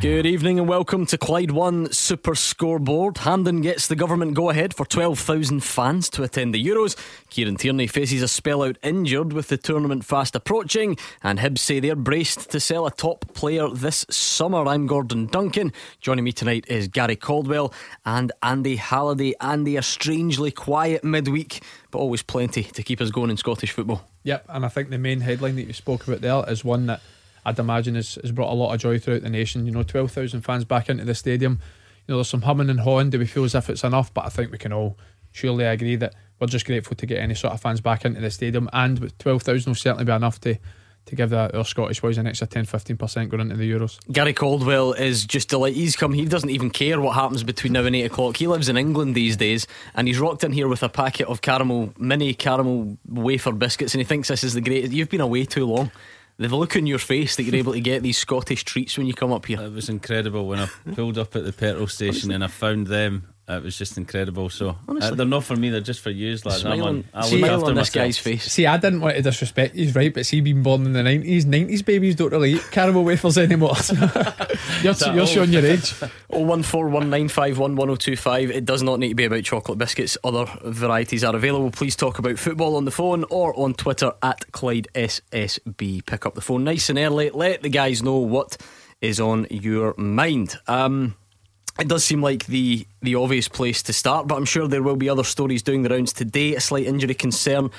Good evening and welcome to Clyde One Super Scoreboard. Hampden gets the government go ahead for 12,000 fans to attend the Euros. Kieran Tierney faces a spell out injured with the tournament fast approaching, and Hibs say they're braced to sell a top player this summer. I'm Gordon Duncan. Joining me tonight is Gary Caldwell and Andy Halliday. Andy, a strangely quiet midweek, but always plenty to keep us going in Scottish football. Yep, and I think the main headline that you spoke about there is one that I'd imagine has, has brought a lot of joy throughout the nation. You know, 12,000 fans back into the stadium. You know, there's some humming and hawing. Do we feel as if it's enough? But I think we can all surely agree that we're just grateful to get any sort of fans back into the stadium. And with 12,000 will certainly be enough to to give the, our Scottish boys an extra 10 15% going into the Euros. Gary Caldwell is just delighted. He's come, he doesn't even care what happens between now and 8 o'clock. He lives in England these days and he's rocked in here with a packet of caramel, mini caramel wafer biscuits and he thinks this is the greatest. You've been away too long the look in your face that you're able to get these Scottish treats when you come up here. It was incredible when I pulled up at the petrol station and I found them it was just incredible. So uh, they're not for me; they're just for you, lads. I'm on, I see, look after on this guy's face. See, I didn't want to disrespect. He's right, but see, being born in the nineties, nineties babies don't really eat caramel wafers anymore. you're, you're showing your age. Oh one four one nine five one one zero oh two five. It does not need to be about chocolate biscuits. Other varieties are available. Please talk about football on the phone or on Twitter at Clyde SSB. Pick up the phone nice and early. Let the guys know what is on your mind. Um, it does seem like the the obvious place to start, but I'm sure there will be other stories doing the rounds today. A slight injury concern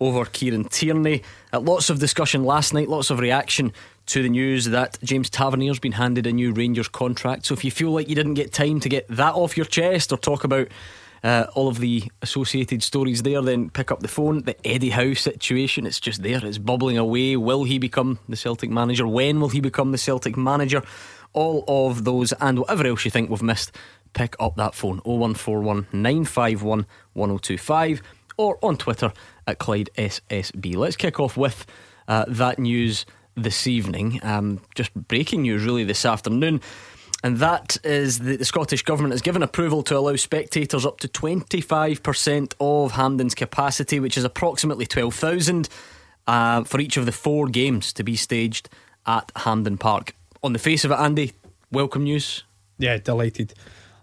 over Kieran Tierney. Uh, lots of discussion last night, lots of reaction to the news that James Tavernier's been handed a new Rangers contract. So if you feel like you didn't get time to get that off your chest or talk about uh, all of the associated stories there, then pick up the phone. The Eddie Howe situation, it's just there, it's bubbling away. Will he become the Celtic manager? When will he become the Celtic manager? All of those and whatever else you think we've missed, pick up that phone 0141 951 1025 or on Twitter at Clyde SSB. Let's kick off with uh, that news this evening. Um, just breaking news really this afternoon. And that is that the Scottish Government has given approval to allow spectators up to 25% of Hampden's capacity, which is approximately 12,000, uh, for each of the four games to be staged at Hampden Park on the face of it, Andy, welcome news. Yeah, delighted.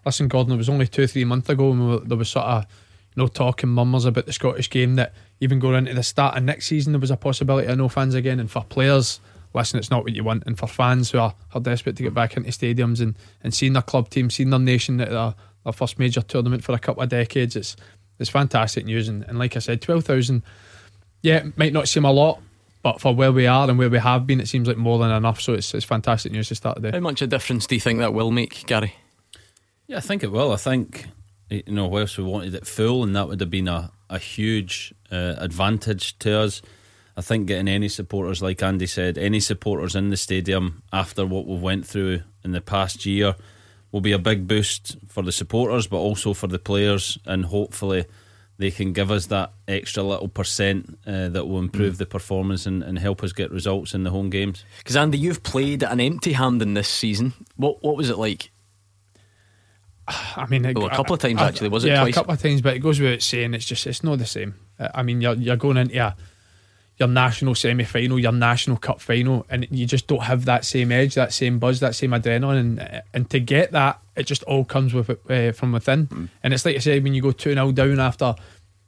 Listen, Gordon, it was only two, or three months ago when there was sort of you know talking murmurs about the Scottish game that even going into the start of next season there was a possibility of no fans again. And for players, listen, it's not what you want. And for fans who are, are desperate to get back into stadiums and, and seeing their club team, seeing their nation at their, their first major tournament for a couple of decades, it's it's fantastic news. And, and like I said, twelve thousand, yeah, might not seem a lot, but for where we are and where we have been, it seems like more than enough. So it's, it's fantastic news to start the day. How much of a difference do you think that will make, Gary? Yeah, I think it will. I think, you know, whilst we wanted it full, and that would have been a, a huge uh, advantage to us. I think getting any supporters, like Andy said, any supporters in the stadium after what we went through in the past year will be a big boost for the supporters, but also for the players, and hopefully they can give us that extra little percent uh, that will improve mm. the performance and, and, help us get results in the home games. Because Andy, you've played an empty hand in this season. What what was it like? I mean, well, a couple of times I, actually. Was it? Yeah, twice? a couple of times, but it goes without saying. It's just it's not the same. I mean, you're you're going into a, your national semi final, your national cup final, and you just don't have that same edge, that same buzz, that same adrenaline, and and to get that, it just all comes with it uh, from within. Mm. And it's like I said, when you go two 0 down after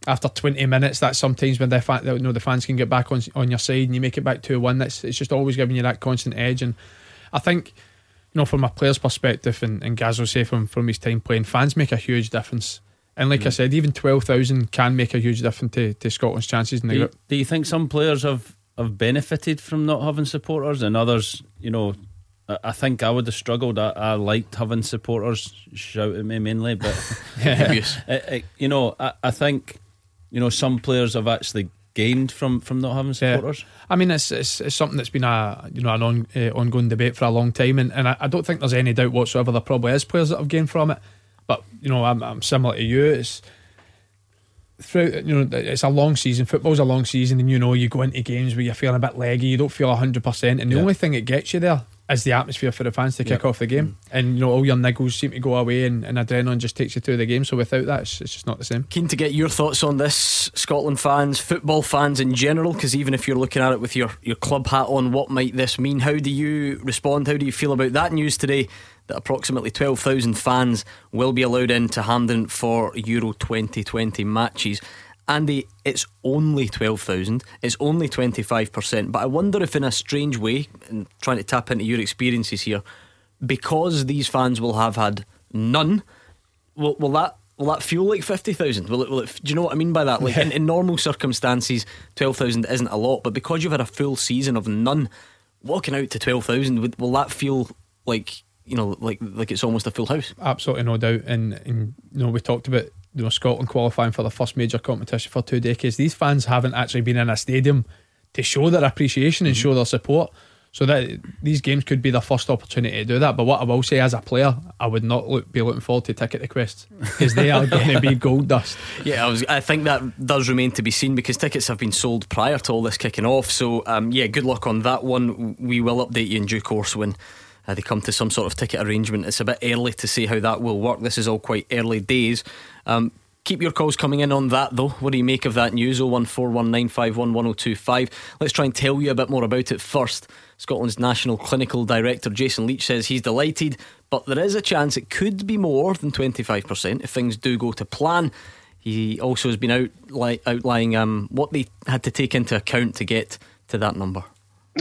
after 20 minutes, that's sometimes when the fan, you know, the fans can get back on on your side and you make it back 2 1. That's it's just always giving you that constant edge. And I think, you know, from a player's perspective, and, and Gaz will say from, from his time playing, fans make a huge difference. And like mm. I said, even 12,000 can make a huge difference to, to Scotland's chances in the do group. You, do you think some players have, have benefited from not having supporters and others, you know, I think I would have struggled. I, I, liked having supporters shout at me mainly, but yeah. it, it, you know, I, I think you know, some players have actually gained from from not having supporters? Yeah. I mean, it's, it's, it's something that's been a you know an on, uh, ongoing debate for a long time, and, and I, I, don't think there's any doubt whatsoever there probably is players that have gained from it. But you know, I'm, I'm similar to you. It's throughout you know it's a long season. Football's a long season, and you know you go into games where you're feeling a bit leggy, you don't feel hundred percent, and the yeah. only thing that gets you there is the atmosphere for the fans to kick off the game. Mm. And you know, all your niggles seem to go away and, and adrenaline just takes you through the game. So without that, it's, it's, just not the same. Keen to get your thoughts on this, Scotland fans, football fans in general, because even if you're looking at it with your, your club hat on, what might this mean? How do you respond? How do you feel about that news today? That approximately 12,000 fans will be allowed into Hampden for Euro 2020 matches. Andy, it's only 12,000. It's only 25%. But I wonder if, in a strange way, and trying to tap into your experiences here, because these fans will have had none, will, will that will that feel like 50,000? Will it, will it, do you know what I mean by that? Like in, in normal circumstances, 12,000 isn't a lot, but because you've had a full season of none, walking out to 12,000, will that feel like, you know, like like it's almost a full house? Absolutely no doubt. And, and you know, we talked about you know Scotland qualifying for the first major competition for two decades. These fans haven't actually been in a stadium to show their appreciation and mm-hmm. show their support. So that these games could be the first opportunity to do that. But what I will say as a player, I would not look, be looking forward to ticket requests because they are going to be gold dust. Yeah, I was. I think that does remain to be seen because tickets have been sold prior to all this kicking off. So um, yeah, good luck on that one. We will update you in due course when. Uh, they come to some sort of ticket arrangement. It's a bit early to see how that will work. This is all quite early days. Um, Keep your calls coming in on that though. What do you make of that news? 01419511025. Let's try and tell you a bit more about it first. Scotland's National Clinical Director Jason Leitch says he's delighted, but there is a chance it could be more than 25% if things do go to plan. He also has been out, outlining um, what they had to take into account to get to that number.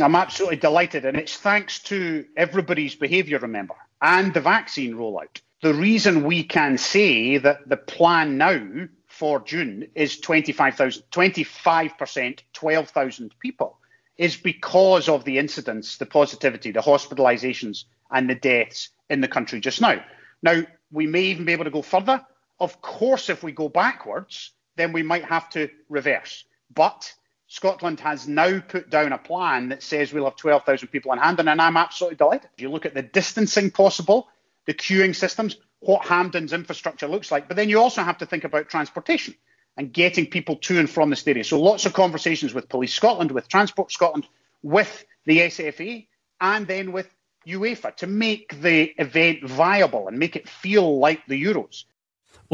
I'm absolutely delighted, and it's thanks to everybody's behaviour, remember, and the vaccine rollout the reason we can say that the plan now for June is 25,000, 25%, 12,000 people is because of the incidents, the positivity, the hospitalizations, and the deaths in the country just now. Now, we may even be able to go further. Of course, if we go backwards, then we might have to reverse. But Scotland has now put down a plan that says we'll have 12,000 people in Hampden, and I'm absolutely delighted. If you look at the distancing possible, the queuing systems, what Hampden's infrastructure looks like. But then you also have to think about transportation and getting people to and from the stadium. So lots of conversations with Police Scotland, with Transport Scotland, with the SFA, and then with UEFA to make the event viable and make it feel like the Euros.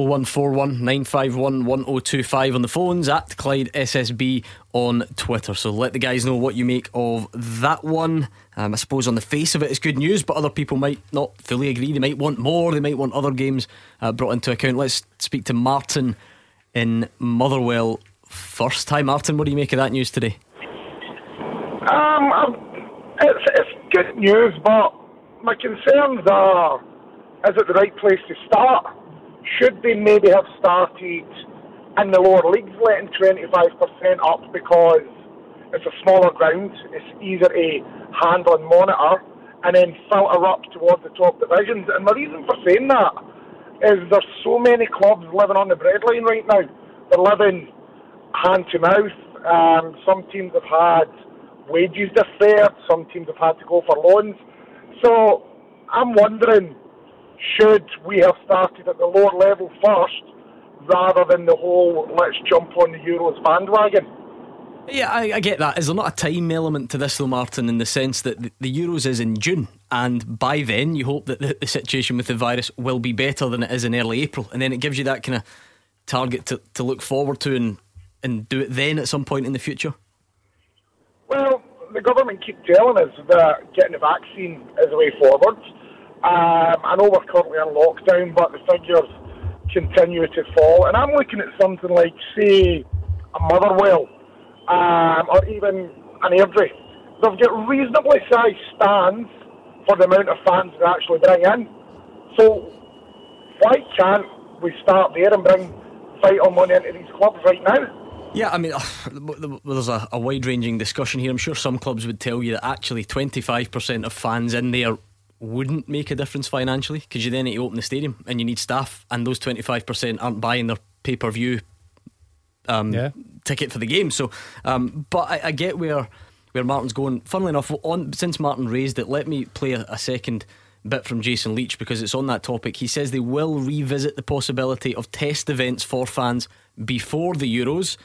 0141 951 1025 on the phones at Clyde SSB on Twitter. So let the guys know what you make of that one. Um, I suppose on the face of it, it's good news, but other people might not fully agree. They might want more, they might want other games uh, brought into account. Let's speak to Martin in Motherwell first. Hi, Martin. What do you make of that news today? Um, it's, it's good news, but my concerns are is it the right place to start? Should they maybe have started in the lower leagues, letting 25% up because it's a smaller ground, it's easier to handle and monitor, and then filter up towards the top divisions. And the reason for saying that is there's so many clubs living on the breadline right now. They're living hand to mouth. Um, some teams have had wages deferred. Some teams have had to go for loans. So I'm wondering should we have started at the lower level first rather than the whole let's jump on the Euros bandwagon? Yeah, I, I, get that. Is there not a time element to this, though, Martin, in the sense that the, the Euros is in June, and by then you hope that the, the, situation with the virus will be better than it is in early April, and then it gives you that kind of target to, to look forward to and, and do it then at some point in the future? Well, the government keep telling us that getting the vaccine is the way forward. Um, I know we're currently in lockdown, but the figures continue to fall. And I'm looking at something like, say, a Motherwell um, or even an Airdrie. They've got reasonably sized stands for the amount of fans they actually bring in. So why can't we start there and bring vital money into these clubs right now? Yeah, I mean, there's a, a wide ranging discussion here. I'm sure some clubs would tell you that actually 25% of fans in there wouldn't make a difference financially because you then need to open the stadium and you need staff, and those 25% aren't buying their pay per view um, yeah. ticket for the game. So, um, but I, I, get where where Martin's going. Funnily enough, on since Martin raised it, let me play a, a second bit from Jason Leitch because it's on that topic. He says they will revisit the possibility of test events for fans before the Euros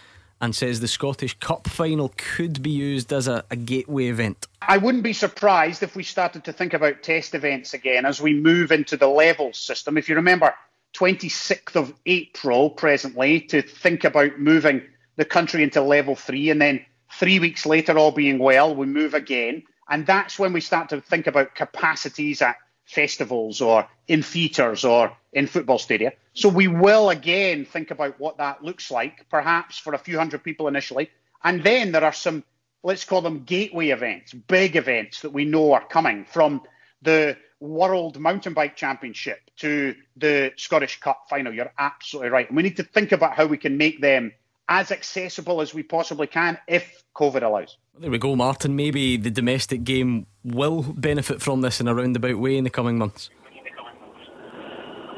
and says the Scottish Cup final could be used as a, a gateway event. I wouldn't be surprised if we started to think about test events again as we move into the level system. If you remember, 26th of April presently to think about moving the country into level three, and then three weeks later, all being well, we move again. And that's when we start to think about capacities at festivals or in theatres or in football stadia. So we will again think about what that looks like, perhaps for a few hundred people initially. And then there are some, let's call them gateway events, big events that we know are coming from the World Mountain Bike Championship to the Scottish Cup final. You're absolutely right. And we need to think about how we can make them as accessible as we possibly can if COVID allows. There we go, Martin. Maybe the domestic game will benefit from this in a roundabout way in the coming months.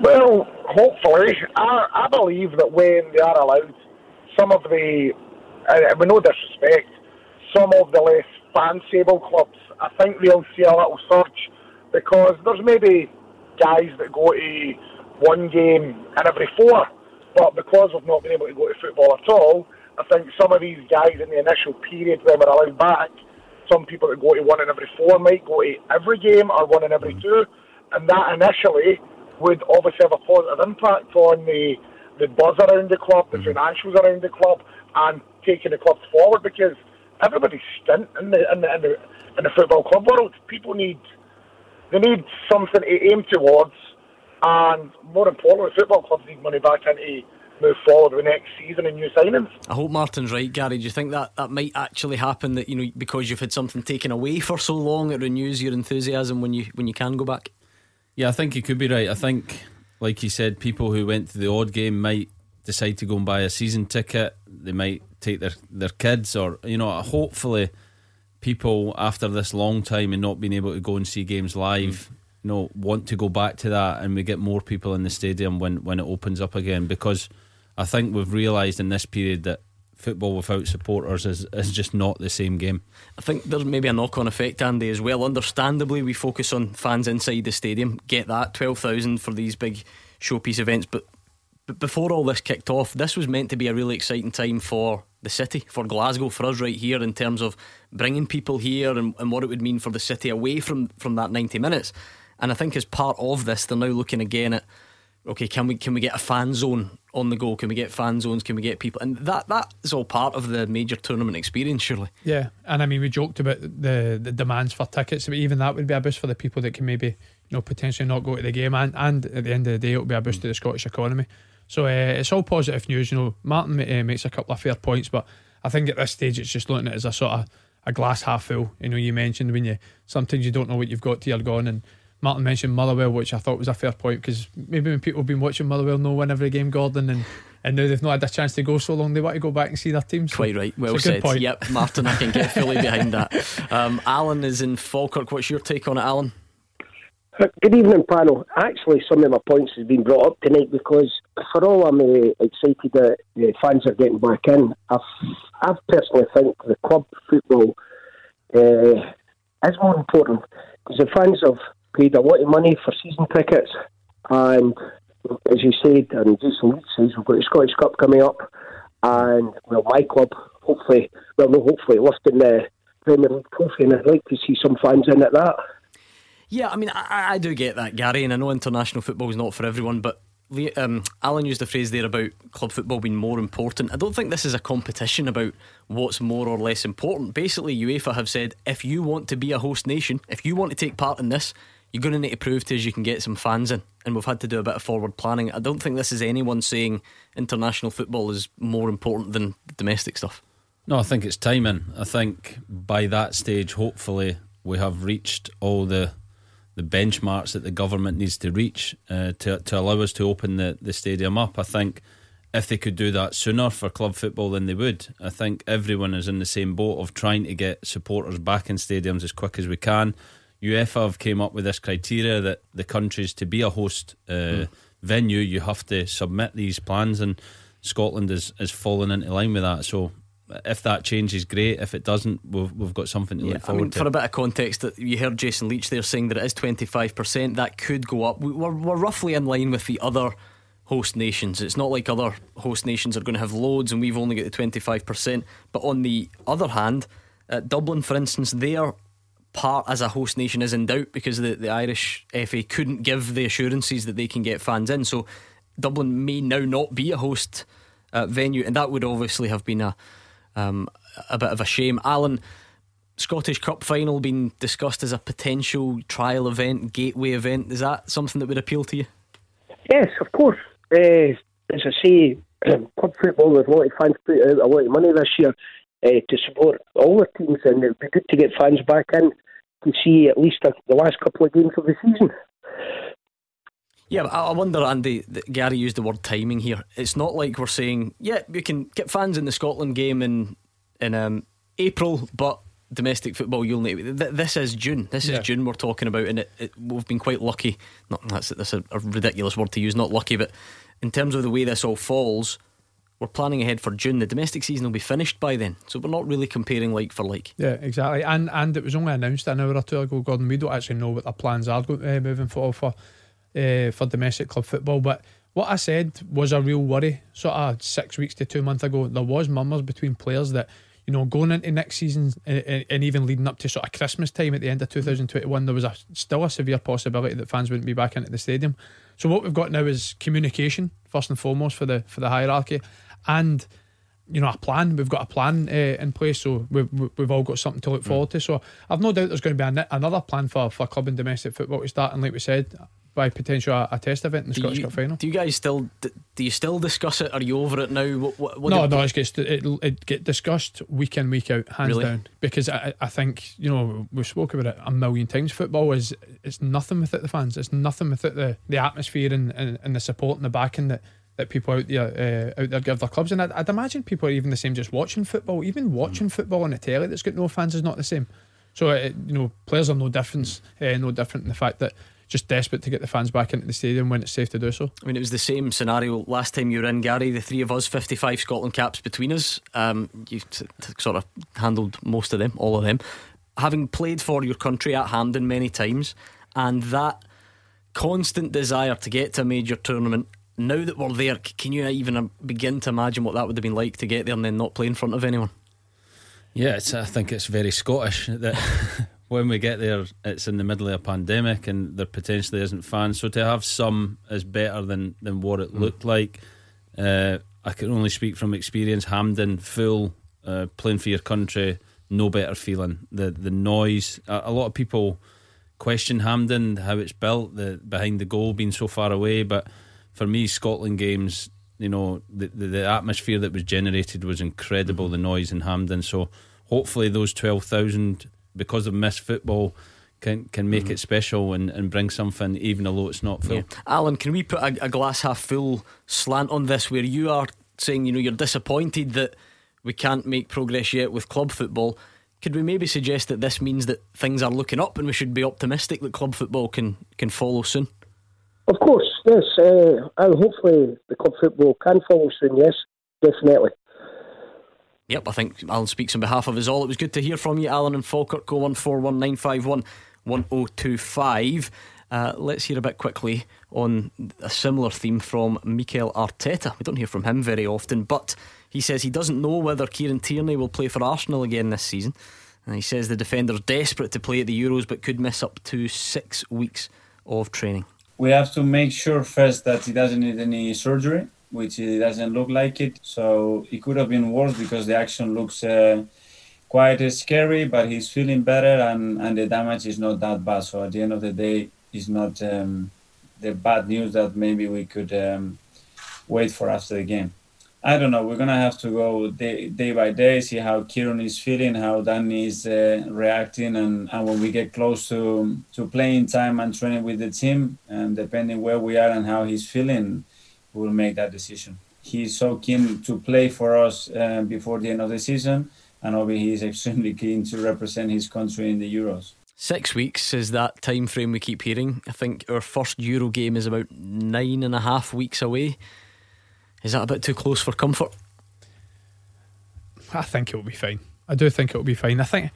Well, hopefully. I, I believe that when they are allowed, some of the, and with no disrespect, some of the less fanciful clubs, I think they'll see a little surge because there's maybe guys that go to one game in every four, but because we've not been able to go to football at all, I think some of these guys in the initial period when we're allowed back, some people that go to one in every four might go to every game or one in every mm. two, and that initially would obviously have a positive impact on the the buzz around the club, the mm. financials around the club, and taking the club forward because everybody's stint in the in the in the, in the football club world. People need they need something to aim towards, and more importantly, football clubs need money back into move forward with next season and new signings. I hope Martin's right, Gary. Do you think that that might actually happen? That you know, because you've had something taken away for so long, it renews your enthusiasm when you when you can go back. Yeah, I think you could be right. I think, like you said, people who went to the odd game might decide to go and buy a season ticket. They might take their their kids, or you know, hopefully people after this long time and not being able to go and see games live, mm. you know, want to go back to that, and we get more people in the stadium when when it opens up again. Because I think we've realised in this period that football without supporters is, is just not the same game. I think there's maybe a knock on effect, Andy, as well. Understandably, we focus on fans inside the stadium. Get that, 12,000 for these big showpiece events. But, but before all this kicked off, this was meant to be a really exciting time for the city, for Glasgow, for us right here in terms of bringing people here and, and what it would mean for the city away from, from that 90 minutes. And I think as part of this, they're now looking again at okay, can we can we get a fan zone on the go? Can we get fan zones? Can we get people? And that that is all part of the major tournament experience, surely. Yeah, and I mean, we joked about the the demands for tickets, but even that would be a boost for the people that can maybe you know potentially not go to the game, and and at the end of the day, it will be a boost to the Scottish economy. So uh, it's all positive news. You know, Martin uh, makes a couple of fair points, but I think at this stage it's just looking at it as a sort of a glass half full. You know, you mentioned when you sometimes you don't know what you've got till you're gone, and Martin mentioned Motherwell, which I thought was a fair point because maybe when people have been watching Motherwell know win every game, Gordon, and, and now they've not had a chance to go so long, they want to go back and see their teams. So Quite right, well said. Point. Yep, Martin, I can get fully behind that. Um, Alan is in Falkirk. What's your take on it, Alan? Good evening, panel. Actually, some of my points have been brought up tonight because, for all I'm uh, excited that uh, fans are getting back in, I've, I personally think the club football uh, is more important because the fans have paid a lot of money for season tickets, and as you said, and Jason says, we've got the Scottish Cup coming up, and well, my club, hopefully, well, no, hopefully, lifting the Premier League trophy, and I'd like to see some fans in at that. Yeah, I mean, I, I do get that, Gary, and I know international football is not for everyone, but um, Alan used the phrase there about club football being more important. I don't think this is a competition about what's more or less important. Basically, UEFA have said if you want to be a host nation, if you want to take part in this, you're going to need to prove to us you can get some fans in. And we've had to do a bit of forward planning. I don't think this is anyone saying international football is more important than domestic stuff. No, I think it's timing. I think by that stage, hopefully, we have reached all the the benchmarks that the government needs to reach uh, to to allow us to open the, the stadium up. I think if they could do that sooner for club football, then they would. I think everyone is in the same boat of trying to get supporters back in stadiums as quick as we can. UEFA have came up with this criteria that the countries to be a host uh, mm. venue, you have to submit these plans, and Scotland is is falling into line with that. So if that changes, great. If it doesn't, we've, we've got something to yeah, look forward I mean, to. For a bit of context, you heard Jason Leitch there saying that it is 25%. That could go up. We're, we're roughly in line with the other host nations. It's not like other host nations are going to have loads and we've only got the 25%. But on the other hand, Dublin, for instance, their part as a host nation is in doubt because the, the Irish FA couldn't give the assurances that they can get fans in. So Dublin may now not be a host uh, venue, and that would obviously have been a um, a bit of a shame. Alan, Scottish Cup final being discussed as a potential trial event, gateway event. Is that something that would appeal to you? Yes, of course. Uh, as I say, club football, there's a lot of fans put out a lot of money this year uh, to support all the teams, and it'd be good to get fans back in to see at least the last couple of games of the season. Yeah, I wonder, Andy. Gary used the word timing here. It's not like we're saying, yeah, we can get fans in the Scotland game in in um, April, but domestic football you'll need. This is June. This yeah. is June we're talking about, and it, it, we've been quite lucky. Not that's that's a, a, ridiculous word to use. Not lucky, but in terms of the way this all falls, we're planning ahead for June. The domestic season will be finished by then, so we're not really comparing like for like. Yeah, exactly. And and it was only announced an hour or two ago, Gordon. We don't actually know what the plans are uh, moving forward for uh, for domestic club football, but. What I said was a real worry. Sort of six weeks to two months ago, there was murmurs between players that you know, going into next season and, and, even leading up to sort of Christmas time at the end of 2021, there was a, still a severe possibility that fans wouldn't be back into the stadium. So what we've got now is communication first and foremost for the for the hierarchy, and you know a plan. We've got a plan uh, in place, so we've we've all got something to look forward mm. to. So I've no doubt there's going to be an, another plan for for club and domestic football to start. And like we said, by potential a, a, test event in the do Scottish you, Cup final. Do you guys still do you still discuss it? Are you over it now? What, what, what no, no, it gets it, it get discussed week in week out, hands really? down. Because I, I think you know we've spoke about it a million times. Football is it's nothing without the fans. It's nothing without the the atmosphere and, and, and the support and the backing that. That people out there uh, out there give their clubs, and I'd, I'd, imagine people are even the same just watching football. Even watching mm. football on the telly that's got no fans is not the same. So uh, you know, players are no difference, uh, no different in the fact that just desperate to get the fans back into the stadium when it's safe to do so. I mean, it was the same scenario last time you were in, Gary. The three of us, 55 Scotland caps between us. Um, you t- t- sort of handled most of them, all of them. Having played for your country at Hampden many times, and that constant desire to get to a major tournament. Now that we're there, can you even uh, begin to imagine what that would have been like to get there and then not play in front of anyone? Yeah, I think it's very Scottish that when we get there, it's in the middle of a pandemic and there potentially isn't fans. So to have some is better than, than what it mm. looked like. Uh, I can only speak from experience. Hampden, full, uh, playing for your country, no better feeling. The the noise. A, a, lot of people question Hampden, how it's built, the behind the goal being so far away. But for me, Scotland games, you know, the the, the atmosphere that was generated was incredible. Mm. The noise in Hampden. So hopefully those twelve thousand because of missed football can can make mm-hmm. it special and, and bring something even although it's not full. Yeah. Alan, can we put a, a, glass half full slant on this where you are saying, you know, you're disappointed that we can't make progress yet with club football? Could we maybe suggest that this means that things are looking up and we should be optimistic that club football can, can follow soon? Of course, yes. Uh, and hopefully the club football can follow soon, yes, definitely. Yep, I think Alan speaks on behalf of us all. It was good to hear from you, Alan and Falkirk. Go one four one nine five one one zero oh two five. Uh, let's hear a bit quickly on a similar theme from Mikel Arteta. We don't hear from him very often, but he says he doesn't know whether Kieran Tierney will play for Arsenal again this season. And he says the defender's desperate to play at the Euros, but could miss up to six weeks of training. We have to make sure first that he doesn't need any surgery which it doesn't look like it. So it could have been worse because the action looks uh, quite scary, but he's feeling better and, and the damage is not that bad. So at the end of the day, it's not um, the bad news that maybe we could um, wait for after the game. I don't know. We're gonna have to go day, day by day, see how Kieran is feeling, how Danny is uh, reacting, and, and when we get close to to playing time and training with the team, and depending where we are and how he's feeling, we'll make that decision. He's so keen to play for us uh, before the end of the season, and obviously he's extremely keen to represent his country in the Euros. Six weeks is that time frame we keep hearing. I think our first Euro game is about nine and a half weeks away. Is that a bit too close for comfort? I think it will be fine. I do think it will be fine. I think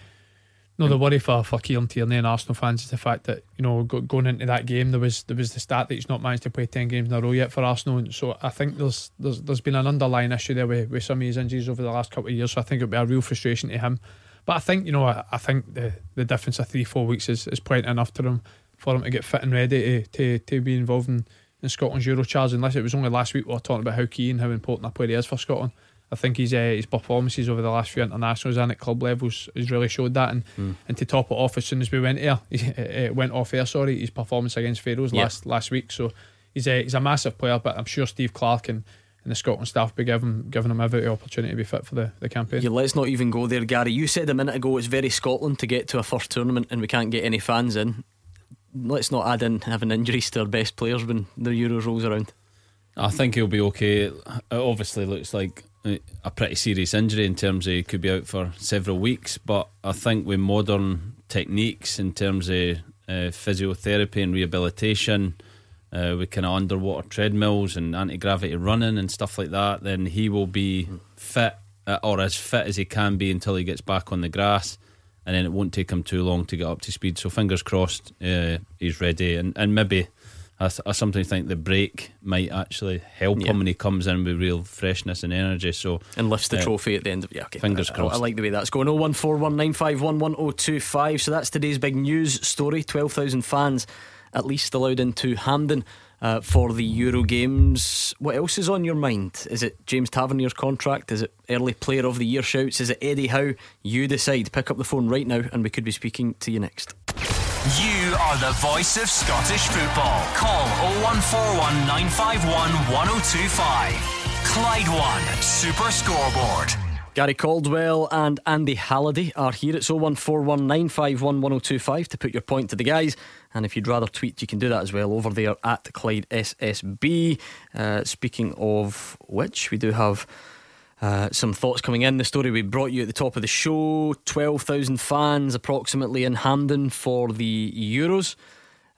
No, the worry for for Kieran Tierney and Arsenal fans is the fact that you know go, going into that game there was there was the stat that he's not managed to play ten games in a row yet for Arsenal, and so I think there's there's there's been an underlying issue there with, with some of his injuries over the last couple of years. So I think it'll be a real frustration to him. But I think you know I, I think the the difference of three four weeks is, is plenty enough to him for him to get fit and ready to to, to be involved in, in Scotland's Euro charge. Unless it was only last week we were talking about how key and how important a player he is for Scotland. I think his uh, his performances over the last few internationals and at club levels has really showed that. And mm. and to top it off, as soon as we went here, he, uh, went off air. Sorry, his performance against Faroes yeah. last last week. So he's a he's a massive player. But I'm sure Steve Clarke and. And the Scotland staff be giving giving him every opportunity to be fit for the, the campaign. Yeah, let's not even go there, Gary. You said a minute ago it's very Scotland to get to a first tournament and we can't get any fans in. Let's not add in having injuries to our best players when the Euros rolls around. I think he'll be okay. It obviously looks like a pretty serious injury in terms of he could be out for several weeks. But I think with modern techniques in terms of uh, physiotherapy and rehabilitation, uh, with kind of underwater treadmills and anti gravity running and stuff like that, then he will be fit uh, or as fit as he can be until he gets back on the grass. And then it won't take him too long to get up to speed. So fingers crossed, uh, he's ready, and and maybe I, I sometimes think the break might actually help yeah. him when he comes in with real freshness and energy. So and lifts the uh, trophy at the end of yeah. Okay. Fingers I, crossed. I, I, like the way that's going. Oh one four one nine five one one oh two five. So that's today's big news story. Twelve thousand fans at least allowed into Hampden. Uh, for the Euro Games. What else is on your mind? Is it James Tavernier's contract? Is it early player of the year shouts? Is it Eddie Howe? You decide. Pick up the phone right now and we could be speaking to you next. You are the voice of Scottish football. Call 0141 951 1025. Clyde One Super Scoreboard. Gary Caldwell and Andy Halliday are here. It's 0141 951 1025 to put your point to the guys. And if you'd rather tweet, you can do that as well over there at Clyde SSB. Uh, speaking of which, we do have uh, some thoughts coming in. The story we brought you at the top of the show 12,000 fans approximately in Hampden for the Euros.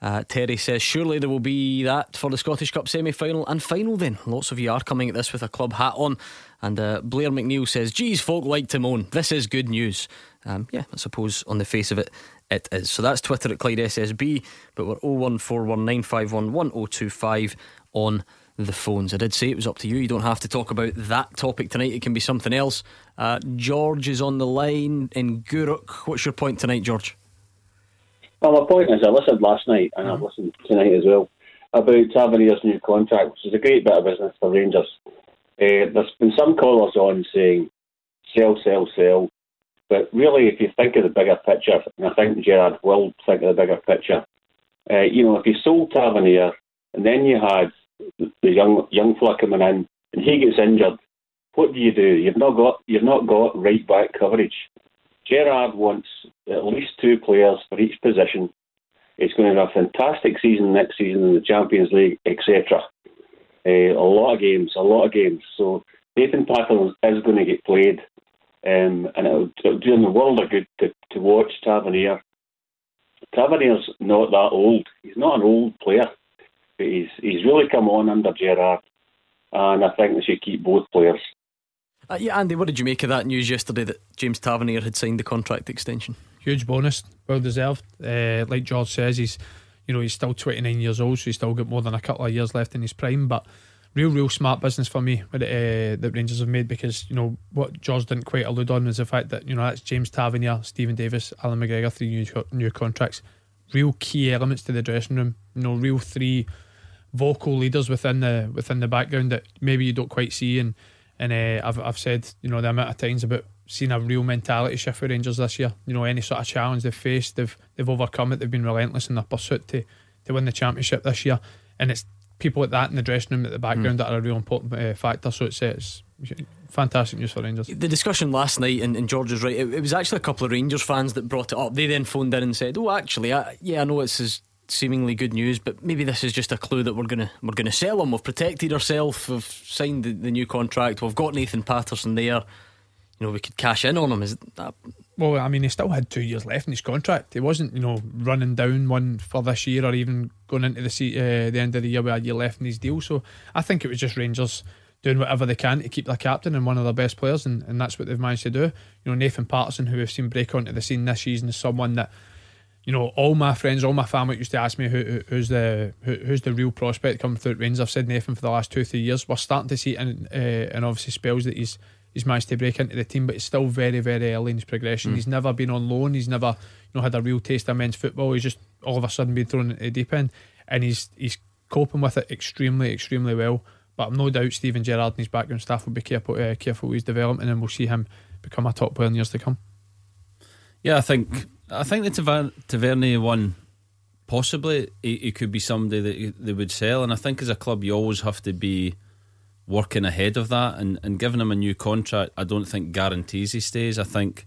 Uh, Terry says, surely there will be that for the Scottish Cup semi final and final then. Lots of you are coming at this with a club hat on. And uh, Blair McNeil says, geez, folk like to moan. This is good news. Um, yeah, I suppose on the face of it, it is. So that's Twitter at Clyde SSB, but we're 01419511025 on the phones. I did say it was up to you. You don't have to talk about that topic tonight. It can be something else. Uh, George is on the line in Gourock. What's your point tonight, George? Well, my point is, I listened last night and I've mm-hmm. listened tonight as well about Tavernier's new contract, which is a great bit of business for Rangers. Uh, there's been some callers on saying sell, sell, sell. But really, if you think of the bigger picture, and I think Gerrard will think of the bigger picture, uh, you know, if you sold Tavernier and then you had the young young fella coming in, and he gets injured. What do you do? You've not got you've not got right back coverage. Gerrard wants at least two players for each position. It's going to have a fantastic season next season in the Champions League, etc. Uh, a lot of games, a lot of games. So Nathan Patterson is going to get played, um, and it'll, it'll do him the world of good to, to watch Tavernier. Tavernier's not that old. He's not an old player but he's he's really come on under Gerrard, and I think they should keep both players. Uh, yeah, Andy, what did you make of that news yesterday that James Tavernier had signed the contract extension? Huge bonus, well deserved. Uh, like George says, he's you know he's still 29 years old, so he's still got more than a couple of years left in his prime. But real, real smart business for me uh, that Rangers have made because you know what George didn't quite allude on is the fact that you know that's James Tavernier, Steven Davis, Allan McGregor, three new new contracts, real key elements to the dressing room. You know, real three vocal leaders within the within the background that maybe you don't quite see. And and uh, I've I've said you know the amount of times about seeing a real mentality shift for Rangers this year. You know any sort of challenge they've faced, they've they've overcome it. They've been relentless in their pursuit to to win the championship this year. And it's people like that in the dressing room at the background mm. that are a real important uh, factor. So it's, it's fantastic news for Rangers. The discussion last night, and, and George is right, it, it, was actually a couple of Rangers fans that brought it up. They then phoned in and said, Oh, actually, I, yeah, I know it's as seemingly good news, but maybe this is just a clue that we're gonna we're gonna sell him. We've protected ourselves. We've signed the, the, new contract. We've got Nathan Patterson there. You know, we could cash in on him. Is that? Well, I mean, he still had two years left in his contract. He wasn't, you know, running down one for this year or even going into the uh, the end of the year with a year left in his deal. So I think it was just Rangers doing whatever they can to keep their captain and one of their best players, and, and that's what they've managed to do. You know, Nathan Patterson, who we've seen break onto the scene this season, is someone that you know, all my friends, all my family used to ask me who, who's the who, who's the real prospect coming through at Rangers. I've said Nathan for the last two three years. We're starting to see it in, uh, and obviously spells that he's he's managed to break into the team, but it's still very very early in his progression. Mm. He's never been on loan. He's never you know had a real taste of men's football. He's just all of a sudden been thrown into the deep end, and he's he's coping with it extremely extremely well. But I'm no doubt Steven Gerrard and his background staff will be careful uh, careful with his development, and we'll see him become a top player in years to come. Yeah, I think I think the Taver- Tavernier one possibly he, he, could be somebody that they would sell, and I think as a club you always have to be working ahead of that and, and giving him a new contract. I don't think guarantees he stays. I think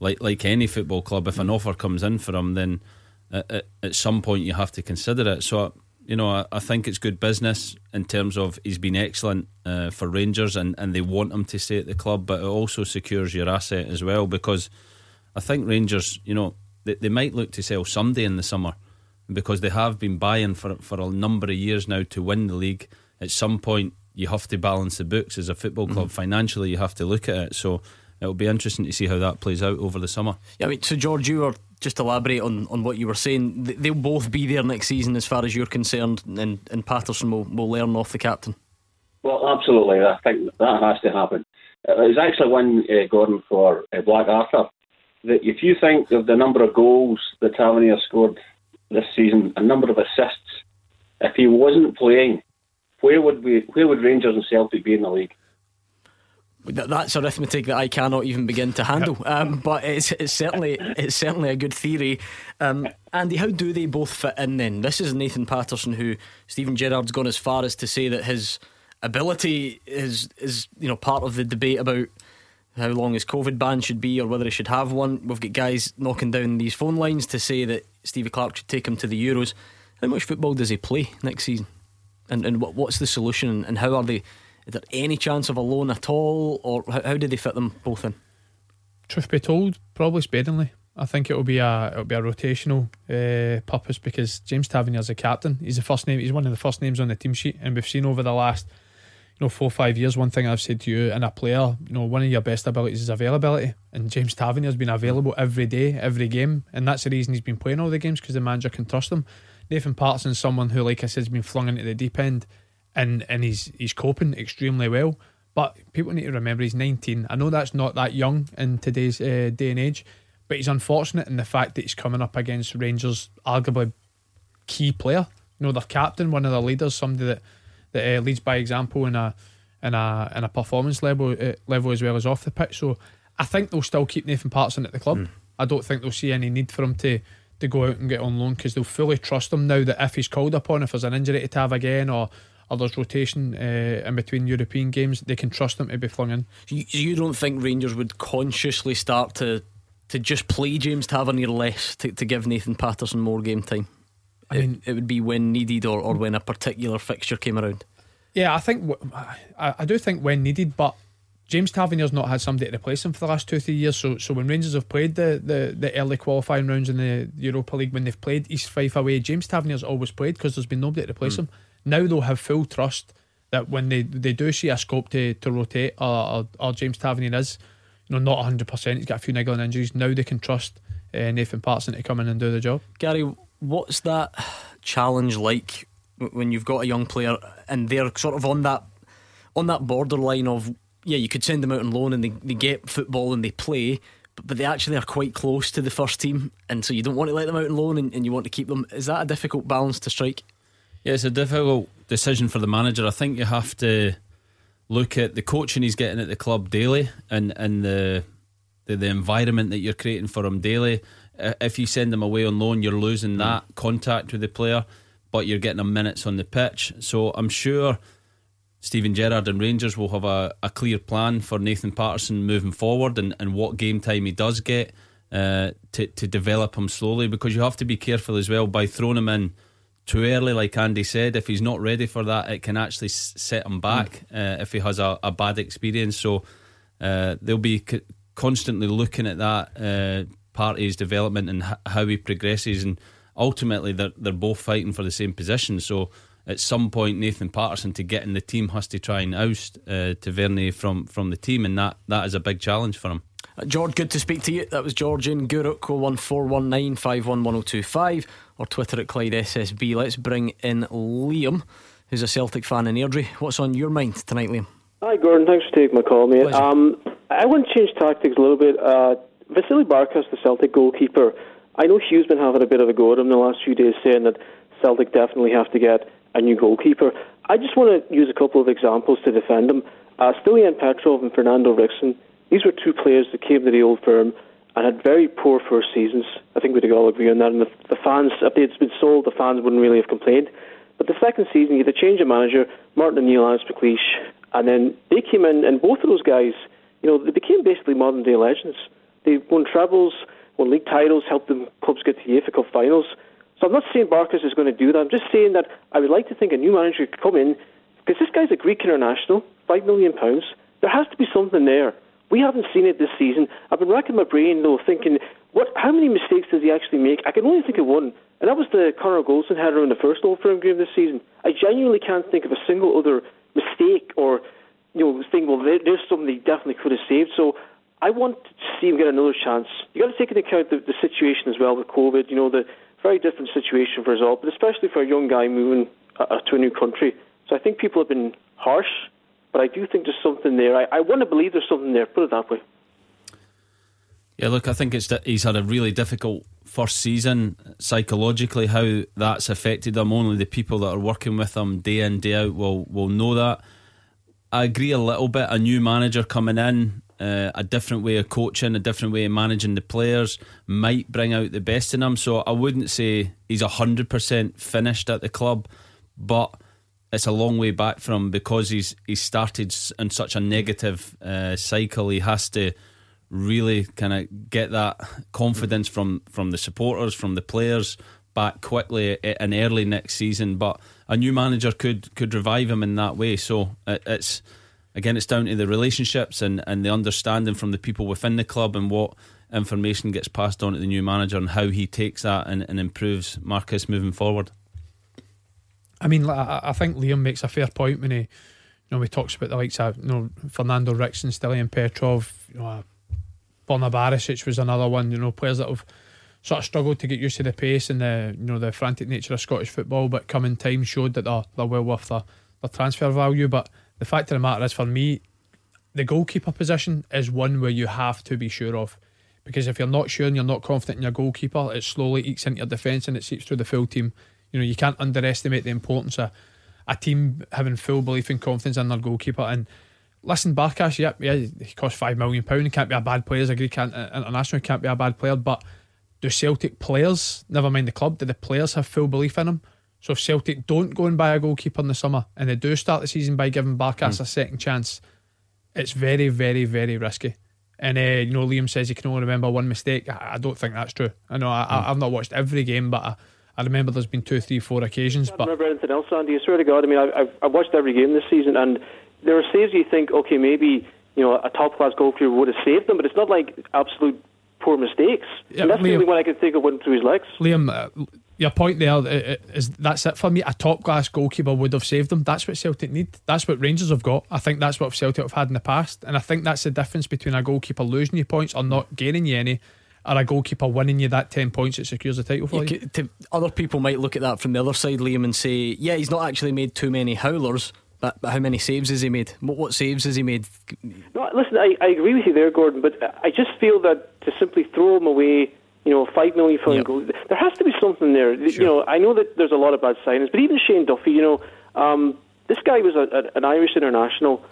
like like any football club, if an offer comes in for him, then at, at, some point you have to consider it. So you know, I, I, think it's good business in terms of he's been excellent uh, for Rangers and, and they want him to stay at the club, but it also secures your asset as well because I think Rangers, you know, they, they might look to sell someday in the summer because they have been buying for for a number of years now to win the league. At some point, you have to balance the books as a football club. Mm-hmm. Financially, you have to look at it. So it'll be interesting to see how that plays out over the summer. Yeah, I mean, so George, you were just elaborate on, on what you were saying. They'll both be there next season, as far as you're concerned, and, and Patterson will, will learn off the captain. Well, absolutely. I think that has to happen. Uh, it was actually one uh, Gordon for uh, Black Arthur that if you think of the number of goals that Tavernier scored this season, a number of assists, if he wasn't playing, where would we? Where would Rangers and Celtic be in the league? That's arithmetic that I cannot even begin to handle. Um, but it's, it's certainly it's certainly a good theory. Um, Andy, how do they both fit in? Then this is Nathan Patterson, who Steven Gerrard's gone as far as to say that his ability is is you know part of the debate about how long his COVID ban should be or whether he should have one. We've got guys knocking down these phone lines to say that Stevie Clarke should take him to the Euros. How much football does he play next season? And and what, what's the solution? And how are they? Is there any chance of a loan at all, or how, how do they fit them both in? Truth be told, probably sparingly. I think it'll be a it'll be a rotational uh, purpose because James Tavernier's a captain. He's the first name. He's one of the first names on the team sheet, and we've seen over the last you know, four or five years, one thing I've said to you and a player, you know, one of your best abilities is availability. And James Tavernier has been available every day, every game. And that's the reason he's been playing all the games because the manager can trust him. Nathan Patterson's someone who, like I said, has been flung into the deep end and, and he's he's coping extremely well. But people need to remember he's 19. I know that's not that young in today's uh, day and age, but he's unfortunate in the fact that he's coming up against Rangers' arguably key player. You know, their captain, one of the leaders, somebody that that uh, leads by example in a in a in a performance level uh, level as well as off the pitch. So I think they'll still keep Nathan Patterson at the club. Mm. I don't think they'll see any need for him to to go out and get on loan because they'll fully trust him now that if he's called upon, if there's an injury to have again or or there's rotation uh, in between European games, they can trust him to be flung in. You, you don't think Rangers would consciously start to to just play James Tavernier less to, to give Nathan Patterson more game time? I mean, it, it would be when needed or, or when a particular fixture came around. Yeah, I think I, I do think when needed, but James Tavernier's not had somebody to replace him for the last two three years. So so when Rangers have played the, the, the early qualifying rounds in the Europa League, when they've played East Fife away, James Tavernier's always played because there's been nobody to replace mm. him. Now they'll have full trust that when they, they do see a scope to, to rotate, or, or, or James Tavernier is, you know, not hundred percent. He's got a few niggling injuries. Now they can trust uh, Nathan Patterson to come in and do the job. Gary, what's that challenge like when you've got a young player and they're sort of on that on that borderline of yeah, you could send them out on loan and they, they get football and they play, but, but they actually are quite close to the first team, and so you don't want to let them out on loan and, and you want to keep them. Is that a difficult balance to strike? Yeah, it's a difficult decision for the manager. I think you have to look at the coaching he's getting at the club daily and and the the, the environment that you're creating for him daily. If you send him away on loan, you're losing that mm. contact with the player but you're getting a minutes on the pitch. So I'm sure Steven Gerrard and Rangers will have a, a clear plan for Nathan Patterson moving forward and, and what game time he does get uh, to, to develop him slowly because you have to be careful as well by throwing him in too early, like Andy said. If he's not ready for that, it can actually set him back mm. uh, if he has a, a bad experience. So uh, they'll be c- constantly looking at that uh, part of his development and h- how he progresses and ultimately they're they're both fighting for the same position. So at some point Nathan Patterson to get in the team has to try and oust uh, Tavernier from from the team, and that that is a big challenge for him. Uh, George, good to speak to you. That was George in Gourock, 01419511025 or Twitter at Clyde SSB. Let's bring in Liam, who's a Celtic fan in Airdrie. What's on your mind tonight, Liam? Hi, Gordon. Thanks for taking my call, mate. Um, I want to change tactics a little bit. Uh, Vasily Barkas, the Celtic goalkeeper, I know Hugh's been having a bit of a go at him the last few days, saying that Celtic definitely have to get a new goalkeeper. I just want to use a couple of examples to defend him. Uh, Stiliyan Petrov and Fernando Ricksen, these were two players that came to the old firm and had very poor first seasons. I think we'd all agree on that. And the, the fans, if they'd been sold, the fans wouldn't really have complained. But the second season, you had a change of manager, Martin O'Neill, Alex McLeish, and then they came in, and both of those guys, you know, they became basically modern day legends. They won trebles, won league titles, helped them clubs get to the UEFA Cup finals. So I'm not saying Barkas is going to do that. I'm just saying that I would like to think a new manager could come in because this guy's a Greek international, five million pounds. There has to be something there. We haven't seen it this season. I've been racking my brain though, thinking, what? How many mistakes does he actually make? I can only think of one, and that was the Connor Goldson header in the first Old Firm game this season. I genuinely can't think of a single other mistake or you know thing. Well, there's something he definitely could have saved. So I want to see him get another chance. You got to take into account the, the situation as well with COVID. You know the very different situation for us all, but especially for a young guy moving uh, to a new country. So I think people have been harsh, but I do think there's something there. I, I want to believe there's something there. Put it that way. Yeah, look, I think it's he's had a really difficult first season psychologically. How that's affected him, only the people that are working with him day in day out will will know that. I agree a little bit. A new manager coming in, uh, a different way of coaching, a different way of managing the players might bring out the best in him. So I wouldn't say he's hundred percent finished at the club, but it's a long way back from because he's he started in such a negative uh, cycle. He has to really kind of get that confidence from from the supporters, from the players back quickly and early next season. But a new manager could could revive him in that way. So it, it's again, it's down to the relationships and and the understanding from the people within the club and what information gets passed on to the new manager and how he takes that and, and improves Barkas moving forward. I mean, I think Liam makes a fair point when he, you know, he talks about the likes of you know Fernando Ricksen, Stiliyan Petrov, you know, uh, Borna Barisic was another one. You know, players that have sort of struggled to get used to the pace and the you know the frantic nature of Scottish football, but coming time showed that they're, they're well worth their, their transfer value. But the fact of the matter is, for me, the goalkeeper position is one where you have to be sure of. Because if you're not sure and you're not confident in your goalkeeper, it slowly eats into your defence and it seeps through the full team. You know, you can't underestimate the importance of a team having full belief and confidence in their goalkeeper. And listen, Barkas, yeah, yeah, he costs five million pound. He can't be a bad player. I agree. Can't uh, international can't be a bad player. But do Celtic players, never mind the club, do the players have full belief in him? So if Celtic don't go and buy a goalkeeper in the summer and they do start the season by giving Barkas mm. a second chance, it's very, very, very risky. And uh, you know, Liam says he can only remember one mistake. I, I don't think that's true. I know I, mm. I've not watched every game, but. I, I remember there's been two, three, four occasions. I but remember anything else, Andy. I swear to God. I mean, I've, I've watched every game this season, and there are saves you think, okay, maybe you know a top class goalkeeper would have saved them, but it's not like absolute poor mistakes. Yeah, and that's Liam, the only one I can think of went through his legs. Liam, uh, your point there uh, uh, is that's it for me. A top class goalkeeper would have saved them. That's what Celtic need. That's what Rangers have got. I think that's what Celtic have had in the past, and I think that's the difference between a goalkeeper losing you points or not gaining you any. Or a goalkeeper winning you that 10 points that secures the title for you. you. To, other people might look at that from the other side, Liam, and say, yeah, he's not actually made too many howlers, but, but how many saves has he made? What, what saves has he made? No, listen, I, I agree with you there, Gordon, but I just feel that to simply throw him away, you know, five million for yep. there has to be something there. Sure. You know, I know that there's a lot of bad signings, but even Shane Duffy, you know, um, this guy was a, a, an Irish international.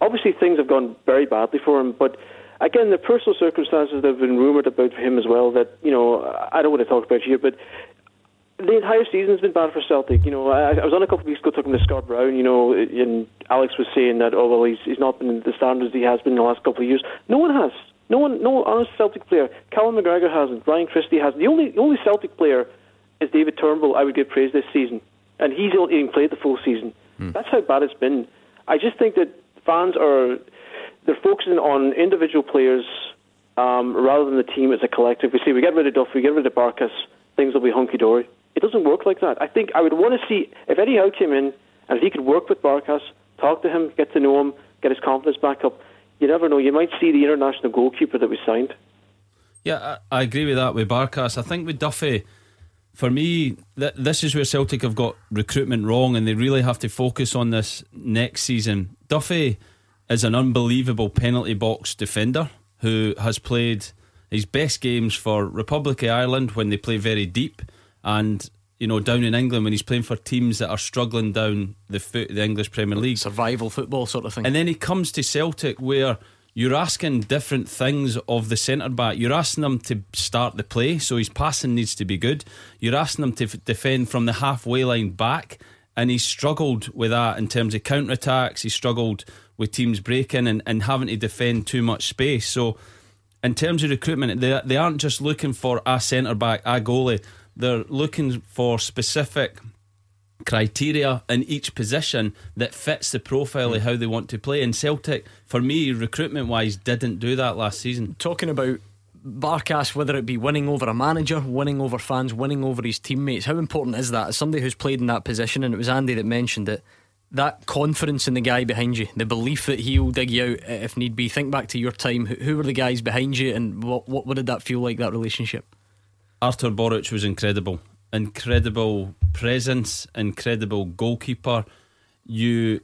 Obviously, things have gone very badly for him, but again, the personal circumstances that have been rumoured about for him as well. That you know, I don't want to talk about here, but the entire season's been bad for Celtic. You know, I, I was on a couple of weeks ago talking to Scott Brown. You know, and Alex was saying that oh well, he's he's not been the standards he has been in the last couple of years. No one has. No one, no honest Celtic player. Callum McGregor hasn't. Ryan Christie hasn't. The only the only Celtic player is David Turnbull. I would give praise this season, and he's not even played the full season. Mm. That's how bad it's been. I just think that fans are they're focusing on individual players um, rather than the team as a collective. We say we get rid of Duff, we get rid of Barkas, things will be hunky dory. It doesn't work like that. I think I would want to see if Eddie Howe came in and if he could work with Barkas, talk to him, get to know him, get his confidence back up. You never know. You might see the international goalkeeper that we signed. Yeah, I, I agree with that with Barkas. I think with Duffy, for me, th- this is where Celtic have got recruitment wrong, and they really have to focus on this next season. Duffy is an unbelievable penalty box defender who has played his best games for Republic of Ireland when they play very deep, and you know down in England when he's playing for teams that are struggling down the foot the English Premier League, survival football sort of thing. And then he comes to Celtic where you're asking different things of the centre back. You're asking him to start the play, so his passing needs to be good. You're asking him to f- defend from the halfway line back, and he's struggled with that in terms of counter attacks. He's struggled with teams breaking and, and having to defend too much space. So, in terms of recruitment, they, they aren't just looking for a centre back, a goalie. They're looking for specific criteria in each position that fits the profile of hmm. how they want to play. And Celtic, for me, recruitment wise, didn't do that last season. Talking about Barkas, whether it be winning over a manager, winning over fans, winning over his teammates, how important is that? As somebody who's played in that position, and it was Andy that mentioned it, that confidence in the guy behind you, the belief that he'll dig you out if need be. Think back to your time. Who, were the guys behind you, and what, what, what did that feel like, that relationship? Artur Boruc was incredible. Incredible presence, incredible goalkeeper. You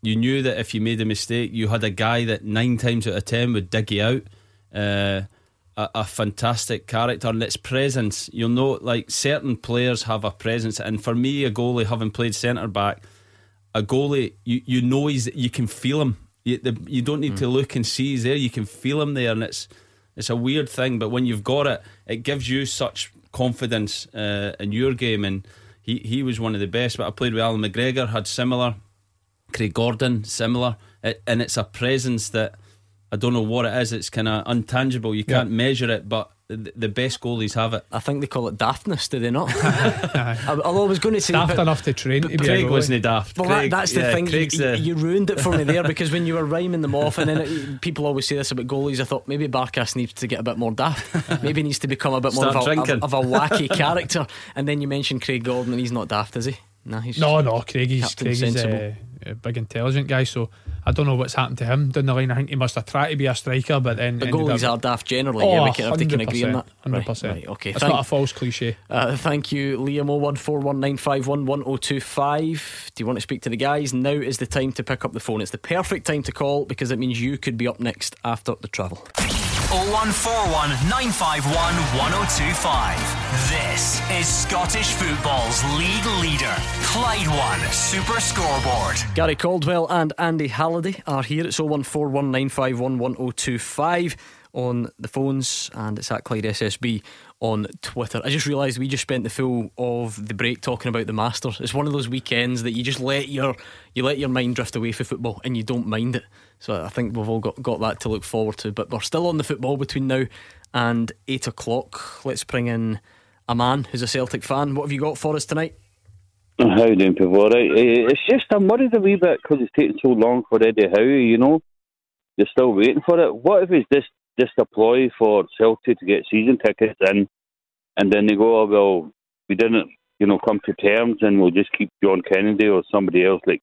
you knew that if you made a mistake, you had a guy that nine times out of ten would dig you out. Uh, a, a, fantastic character and its presence. You'll know, like certain players have a presence, and for me, a goalie having played centre back, a goalie you you know he's you can feel him. You, the, you don't need mm. to look and see he's there. You can feel him there, and it's it's a weird thing. But when you've got it, it gives you such confidence uh, in your game, and he, he was one of the best. But I played with Allan McGregor, had similar, Craig Gordon, similar, it, and it's a presence that I don't know what it is. It's kind of untangible. You can't yeah. measure it, but the best goalies have it. I think they call it daftness, do they not? I, I was going to say daft enough to train. To Craig wasn't daft. Well, Craig, that, that's the yeah, thing. You, the... you, ruined it for me there because when you were rhyming them off, and then it, people always say this about goalies. I thought maybe Barkas needs to get a bit more daft. maybe needs to become a bit more of a, of, of a, wacky character. And then you mentioned Craig Gordon, and he's not daft, is he? No, he's no, no. Craig, he's, Craig is uh, a big intelligent guy. So I don't know what's happened to him down the line. I think he must have tried to be a striker, but then. But goalies up... are daft generally. Oh, yeah, we can, can agree on that. 100%. Right, right, okay. It's not a false cliche. Uh, thank you, Liam 01419511025. Do you want to speak to the guys? Now is the time to pick up the phone. It's the perfect time to call because it means you could be up next after the travel. 0141 951 1025. This is Scottish football's league leader, Clyde One Super Scoreboard. Gary Caldwell and Andy Halliday are here. It's 0141 951 1025 on the phones and it's at Clyde SSB on Twitter. I just realised we just spent the full of the break talking about the Masters. It's one of those weekends that you just let your you let your mind drift away for football and you don't mind it. So I think we've all got, got that to look forward to. But we're still on the football between now and eight o'clock. Let's bring in a man who's a Celtic fan. What have you got for us tonight? How you doing, people? Right. Eh, eh, it's just I'm worried a wee bit because it's taking so long for Eddie Howe. You know, you're still waiting for it. What if it's just just a ploy for Celtic to get season tickets in, and then they go, oh, well, we didn't, you know, come to terms, and we'll just keep John Kennedy or somebody else like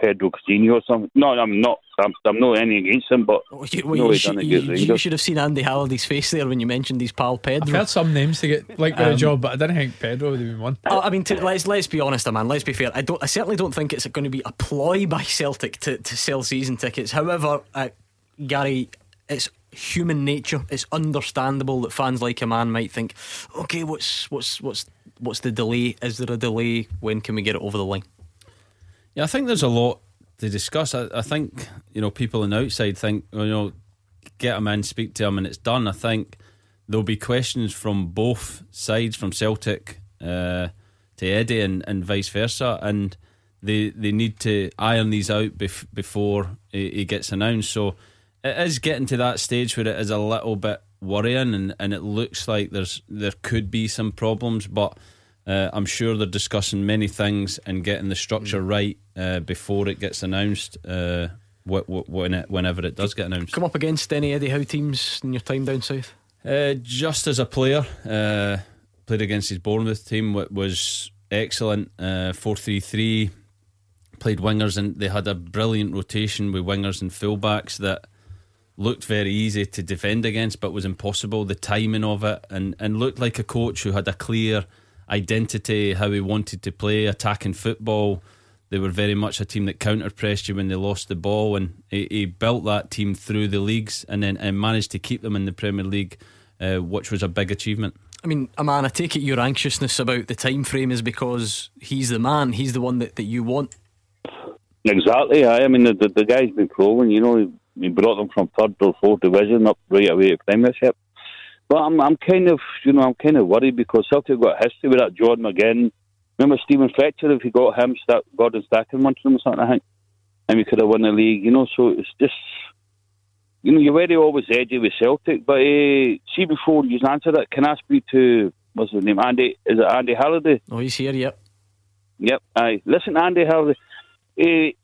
Pedro Coutinho or something. No, I'm not. I'm, I'm not any against him, but well, you, well, no, you, should, you, you, should have seen Andy Halliday's face there when you mentioned his pal Pedro. I've heard some names to get like um, a job, but I didn't think Pedro would have been one. I, I mean, to, let's let's be honest, man. Let's be fair. I don't. I certainly don't think it's going to be a ploy by Celtic to, to sell season tickets. However, uh, Gary, it's human nature. It's understandable that fans like a man might think, okay, what's what's what's what's the delay? Is there a delay? When can we get it over the line? Yeah, I think there's a lot to discuss. I, I think you know people on the outside think you know get him in, speak to him, and it's done. I think there'll be questions from both sides, from Celtic uh, to Eddie and, and vice versa, and they they need to iron these out bef- before he, he gets announced. So it is getting to that stage where it is a little bit worrying, and, and it looks like there's there could be some problems, but uh, I'm sure they're discussing many things and getting the structure mm. right uh, before it gets announced. Uh, when it, whenever it does get announced, come up against any Eddie Howe teams in your time down south? Uh, just as a player, uh, played against his Bournemouth team, which was excellent. Uh, four three three. Played wingers and they had a brilliant rotation with wingers and fullbacks that looked very easy to defend against, but was impossible. The timing of it and and looked like a coach who had a clear identity, how he wanted to play, attacking football. They were very much a team that counter pressed you when they lost the ball, and he, he, built that team through the leagues and then and managed to keep them in the Premier League, uh, which was a big achievement. I mean, man, I take it your anxiousness about the time frame is because he's the man, he's the one that, that you want. Exactly. I, I mean, the, the, the guy's been proven. You know, he brought them from third or fourth division up right away to Premiership. But I'm, I'm kind of, you know, I'm kind of worried because Celtic got history with that Jordan McGinn. Remember Stephen Fletcher? If he got him, start, Gordon Strachan wanted him or something, I think, and we could have won the league. You know, so it's just, you know, you're very always edgy with Celtic. But uh, see, before you answer that, can I speak to what's his name? Andy? Is it Andy Halliday? Oh, he's here. Yep. Yep. Aye. Listen, Andy Halliday. Uh,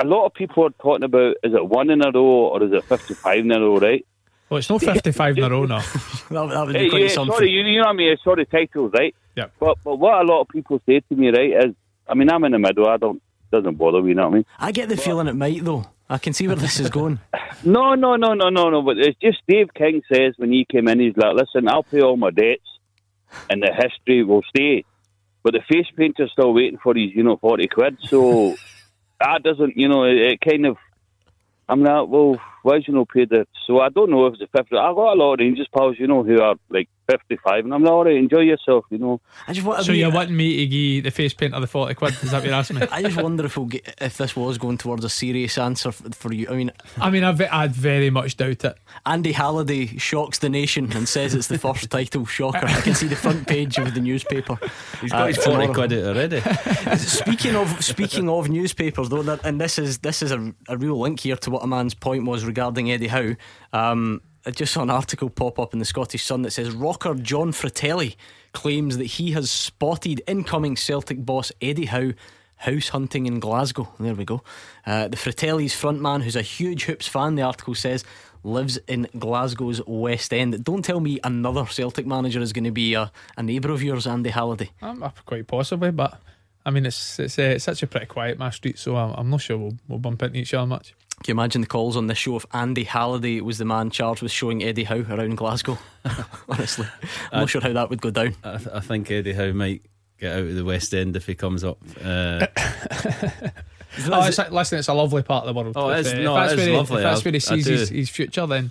a lot of people are talking about is it one in a row or is it 55 in a row, right? Well, it's not 55 in a row now. that, that would be quite yeah, something. Sorry, you, you know what I mean? It's sort of titles, right? Yeah. But, but what a lot of people say to me, right, is, I mean, I'm in the middle. I don't, doesn't bother me, you know what I mean? I get the feeling it might, though. I can see where this is going. no, no, no, no, no, no. But it's just Dave King says when he came in, he's like, listen, I'll pay all my debts and the history will stay. But the face painter's still waiting for his, you know, 40 quid. So that doesn't, you know, it, it kind of. I'm like, well, why is you not paid it? So I don't know if it's a 50. I've got a lot of Rangers pals, you know, who are like 55, and I'm like, all right, enjoy yourself, you know. I just want so you're wanting me to give the face paint of the 40 quid? Is that what you're asking me? I just wonder if we'll get, if this was going towards a serious answer for, for you. I mean, I mean, I'd, I'd very much doubt it. Andy Halliday shocks the nation and says it's the first title. Shocker! I can see the front page of the newspaper. He's got uh, his 40 quid out already. speaking of speaking of newspapers, though, and this is this is a, a real link here to what a man's point was regarding Eddie Howe. Um, I just saw an article pop up in the Scottish Sun that says rocker Jon Fratelli claims that he has spotted incoming Celtic boss Eddie Howe house hunting in Glasgow. There we go. Uh, the Fratelli's frontman, who's a huge Hoops fan, the article says, lives in Glasgow's West End. Don't tell me another Celtic manager is going to be a, a neighbour of yours, Andy Halliday. Um, quite possibly, but I mean, it's it's, uh, it's such a pretty quiet my street, so I'm, I'm not sure we'll, we'll bump into each other much. Can you imagine the calls on this show if Andy Halliday was the man charged with showing Eddie Howe around Glasgow? Honestly, I'm not sure how that would go down. I, I, think Eddie Howe might get out of the West End if he comes up. Uh, oh, it's, listen, it's a lovely part of the world. Oh, it's, if, uh, no, if that's, it where, is he, lovely. if that's where he sees his, his, future, then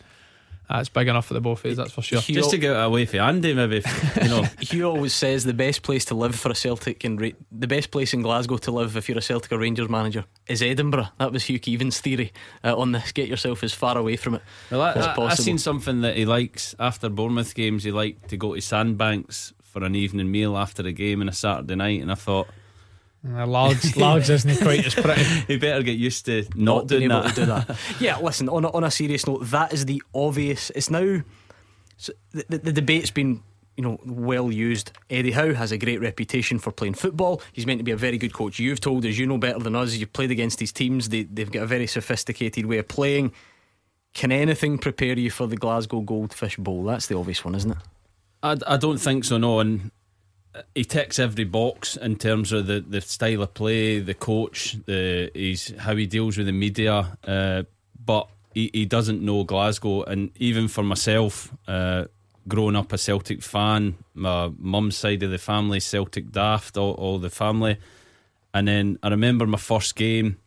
that's big enough for the both of us, that's for sure. Just to get away from Andy, maybe. You know, Hugh always says the best place to live for a Celtic and Ra- the best place in Glasgow to live if you're a Celtic or Rangers manager is Edinburgh. That was Hugh Keevins' theory uh, on this. Get yourself as far away from it well, I, as possible. I've seen something that he likes after Bournemouth games. He liked to go to Sandbanks for an evening meal after a game on a Saturday night, and I thought. Uh, Largs, Largs isn't quite as pretty. he better get used to not, not doing that. do that. yeah, listen. On a, on a serious note, that is the obvious. It's now so the, the, the debate's been you know, well used. Eddie Howe has a great reputation for playing football. He's meant to be a very good coach. You've told us, you know better than us. You've played against these teams. They, they've got a very sophisticated way of playing. Can anything prepare you for the Glasgow Goldfish Bowl? That's the obvious one, isn't it? I, I don't think so. No, and he ticks every box in terms of the, the style of play, the coach, the he's how he deals with the media. Uh, but he, he doesn't know Glasgow, and even for myself, uh, growing up a Celtic fan, my mum's side of the family, Celtic daft, all, all the family, and then I remember my first game,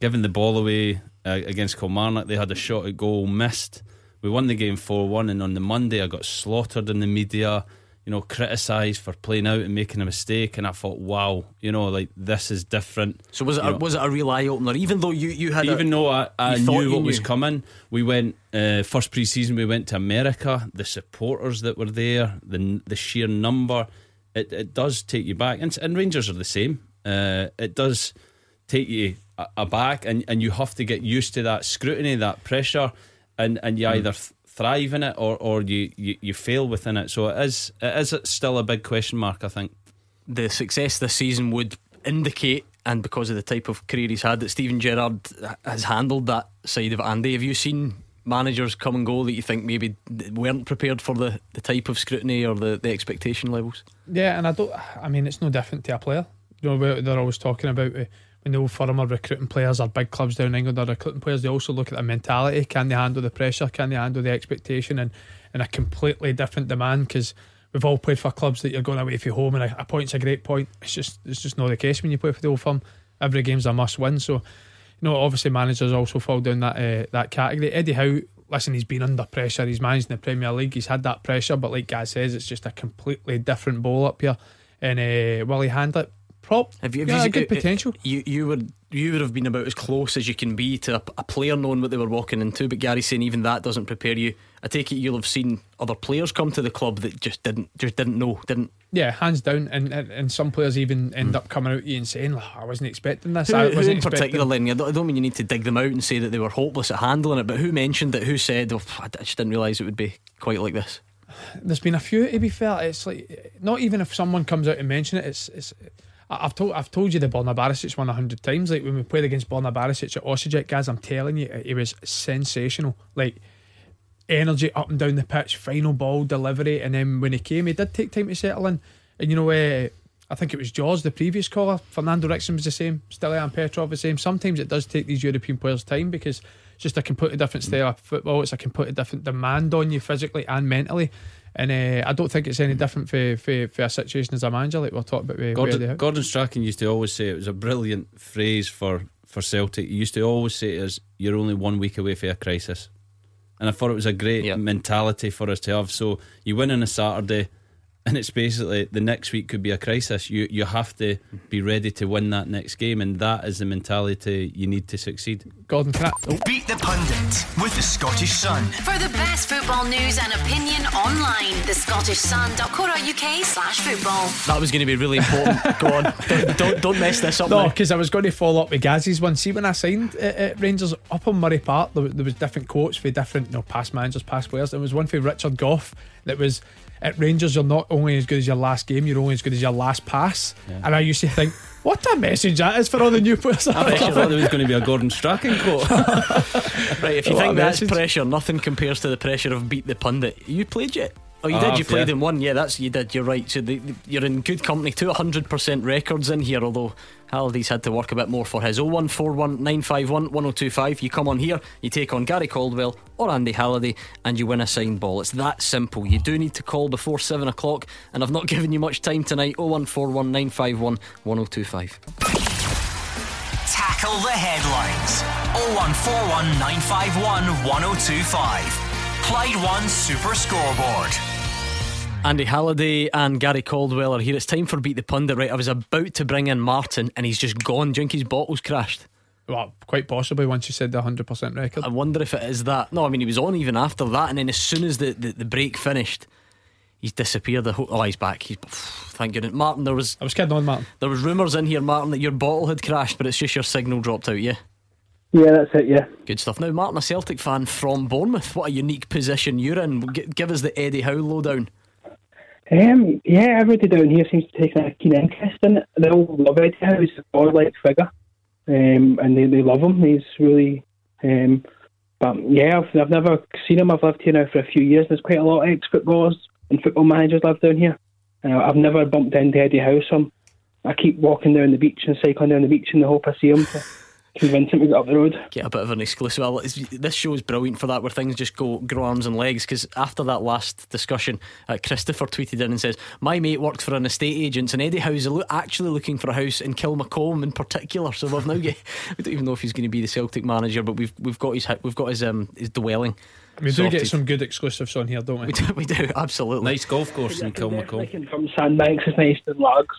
giving the ball away uh, against Kilmarnock. They had a shot at goal missed. We won the game four one, and on the Monday I got slaughtered in the media you know, criticised for playing out and making a mistake, and I thought, wow, you know, like this is different. So was it a, was it a real eye opener? Even though you you had even a, though I, I knew what knew. was coming, we went uh, first pre-season. We went to America. The supporters that were there, the the sheer number, it, it does take you back. And, and Rangers are the same. Uh, it does take you aback, and, and you have to get used to that scrutiny, that pressure, and and you mm. either thrive in it or, or you, you, you fail within it. So it is it is still a big question mark, I think. The success this season would indicate, and because of the type of career he's had, that Steven Gerrard has handled that side of Andy. Have you seen managers come and go that you think maybe weren't prepared for the, the type of scrutiny or the, the expectation levels? Yeah, and I don't. I mean, it's no different to a player. You know, they're always talking about uh, when the old firm are recruiting players or big clubs down in England are recruiting players. They also look at the mentality. Can they handle the pressure? Can they handle the expectation? And and a completely different demand because we've all played for clubs that you're going away from home, and a, a point's a great point. It's just it's just not the case when you play for the old firm. Every game's a must win. So, you know, obviously managers also fall down that uh, that category. Eddie Howe, listen, he's been under pressure. He's managed in the Premier League. He's had that pressure, but like Gaz says, it's just a completely different ball up here. And uh, will he handle it? Prop. Have you, have yeah, you good potential. You you would you would have been about as close as you can be to a, a, player knowing what they were walking into. But Gary's saying even that doesn't prepare you. I take it you'll have seen other players come to the club that just didn't just didn't know didn't. Yeah, hands down, and and, and some players even end mm. up coming out to you and saying, oh, "I wasn't expecting this." Who, I wasn't in particular, I don't, I don't mean you need to dig them out and say that they were hopeless at handling it, but who mentioned it? Who said, oh, "I just didn't realise it would be quite like this"? There's been a few. To be fair, it's like not even if someone comes out and mention it, it's it's I've told I've told you the Borna Barisic one a hundred times. Like when we played against Borna Barisic at Osijek, guys, I'm telling you, it was sensational. Like energy up and down the pitch, final ball delivery, and then when he came, he did take time to settle in. And you know, uh, I think it was Jaws, the previous caller. Fernando Ricksen was the same. Stiliyan Petrov the same. Sometimes it does take these European players time because it's just a completely different style of football. It's a completely different demand on you physically and mentally. And uh, I don't think it's any different for, for, for a situation as a manager, like we're talking about. With, Gordon, Gordon Strachan used to always say it was a brilliant phrase for, for Celtic. He used to always say to us, You're only one week away from a crisis. And I thought it was a great yep. mentality for us to have. So you win on a Saturday, and it's basically the next week could be a crisis. You you have to be ready to win that next game, and that is the mentality you need to succeed. Gordon, can I, oh. beat the pundit with the Scottish Sun for the best football news and opinion online. The Scottish Sun.co.uk slash football. That was going to be really important. Go on, don't, don't, don't mess this up. No, because I was going to follow up with Gazzy's one. See, when I signed at, at Rangers up on Murray Park, there, there was different quotes for different you know, past managers, past players. There was one for Richard Gough that was at Rangers, you're not only as good as your last game, you're only as good as your last pass. Yeah. And I used to think, what a message that is for all the new players. I thought there was going to be a Gordon Strachan quote. right, if you what think that's pressure, nothing compares to the pressure of beat the pundit. You played yet? Oh, you ah, did. You played yeah. in one. Yeah, that's you did. You're right. So the, the, you're in good company. Two hundred percent records in here. Although Halliday's had to work a bit more for his. Oh one four one nine five one one zero oh two five. You come on here. You take on Gary Caldwell or Andy Halliday, and you win a signed ball. It's that simple. You do need to call before seven o'clock, and I've not given you much time tonight. Oh one four one nine five one one zero oh two five. Tackle the headlines. Oh one four one nine five one one zero two five. Clyde One Super Scoreboard. Andy Halliday and Gary Caldwell are here. It's time for Beat the Pundit, right? I was about to bring in Martin and he's just gone. Do his bottle's crashed? Well, quite possibly once you said the 100% record. I wonder if it is that. No, I mean, he was on even after that, and then as soon as the, the, the break finished, he's disappeared. The whole, oh, he's back. He's thank goodness. Martin, there was. I was kidding on Martin. There was rumours in here, Martin, that your bottle had crashed, but it's just your signal dropped out. Yeah. Yeah, that's it. Yeah. Good stuff. Now, Martin, a Celtic fan from Bournemouth. What a unique position you're in. give us the Eddie Howe lowdown. Um, yeah, everybody down here seems to take a keen interest in it. They all love Eddie Howe. He's a godlike figure, um, and they, they love him. He's really. Um, but yeah, I've, I've never seen him. I've lived here now for a few years. There's quite a lot of ex footballers and football managers live down here. Uh, I've never bumped into Eddie Howe, I keep walking down the beach and cycling down the beach in the hope I see him. Convince him to get up the road. Get a bit of an exclusive. Well, this show is brilliant for that, where things just go grow arms and legs. Because after that last discussion, uh, Christopher tweeted in and says, "My mate worked for an estate agent, and Eddie Howe's actually looking for a house in Kilmacolm in particular. So we've now get, we don't even know if he's going to be the Celtic manager, but we've we've got his we've got his um his dwelling." We do get some good exclusives on here, don't we? We do, we do absolutely. Nice golf course in Kilmacolm. From Sandbanks is nice than Largs.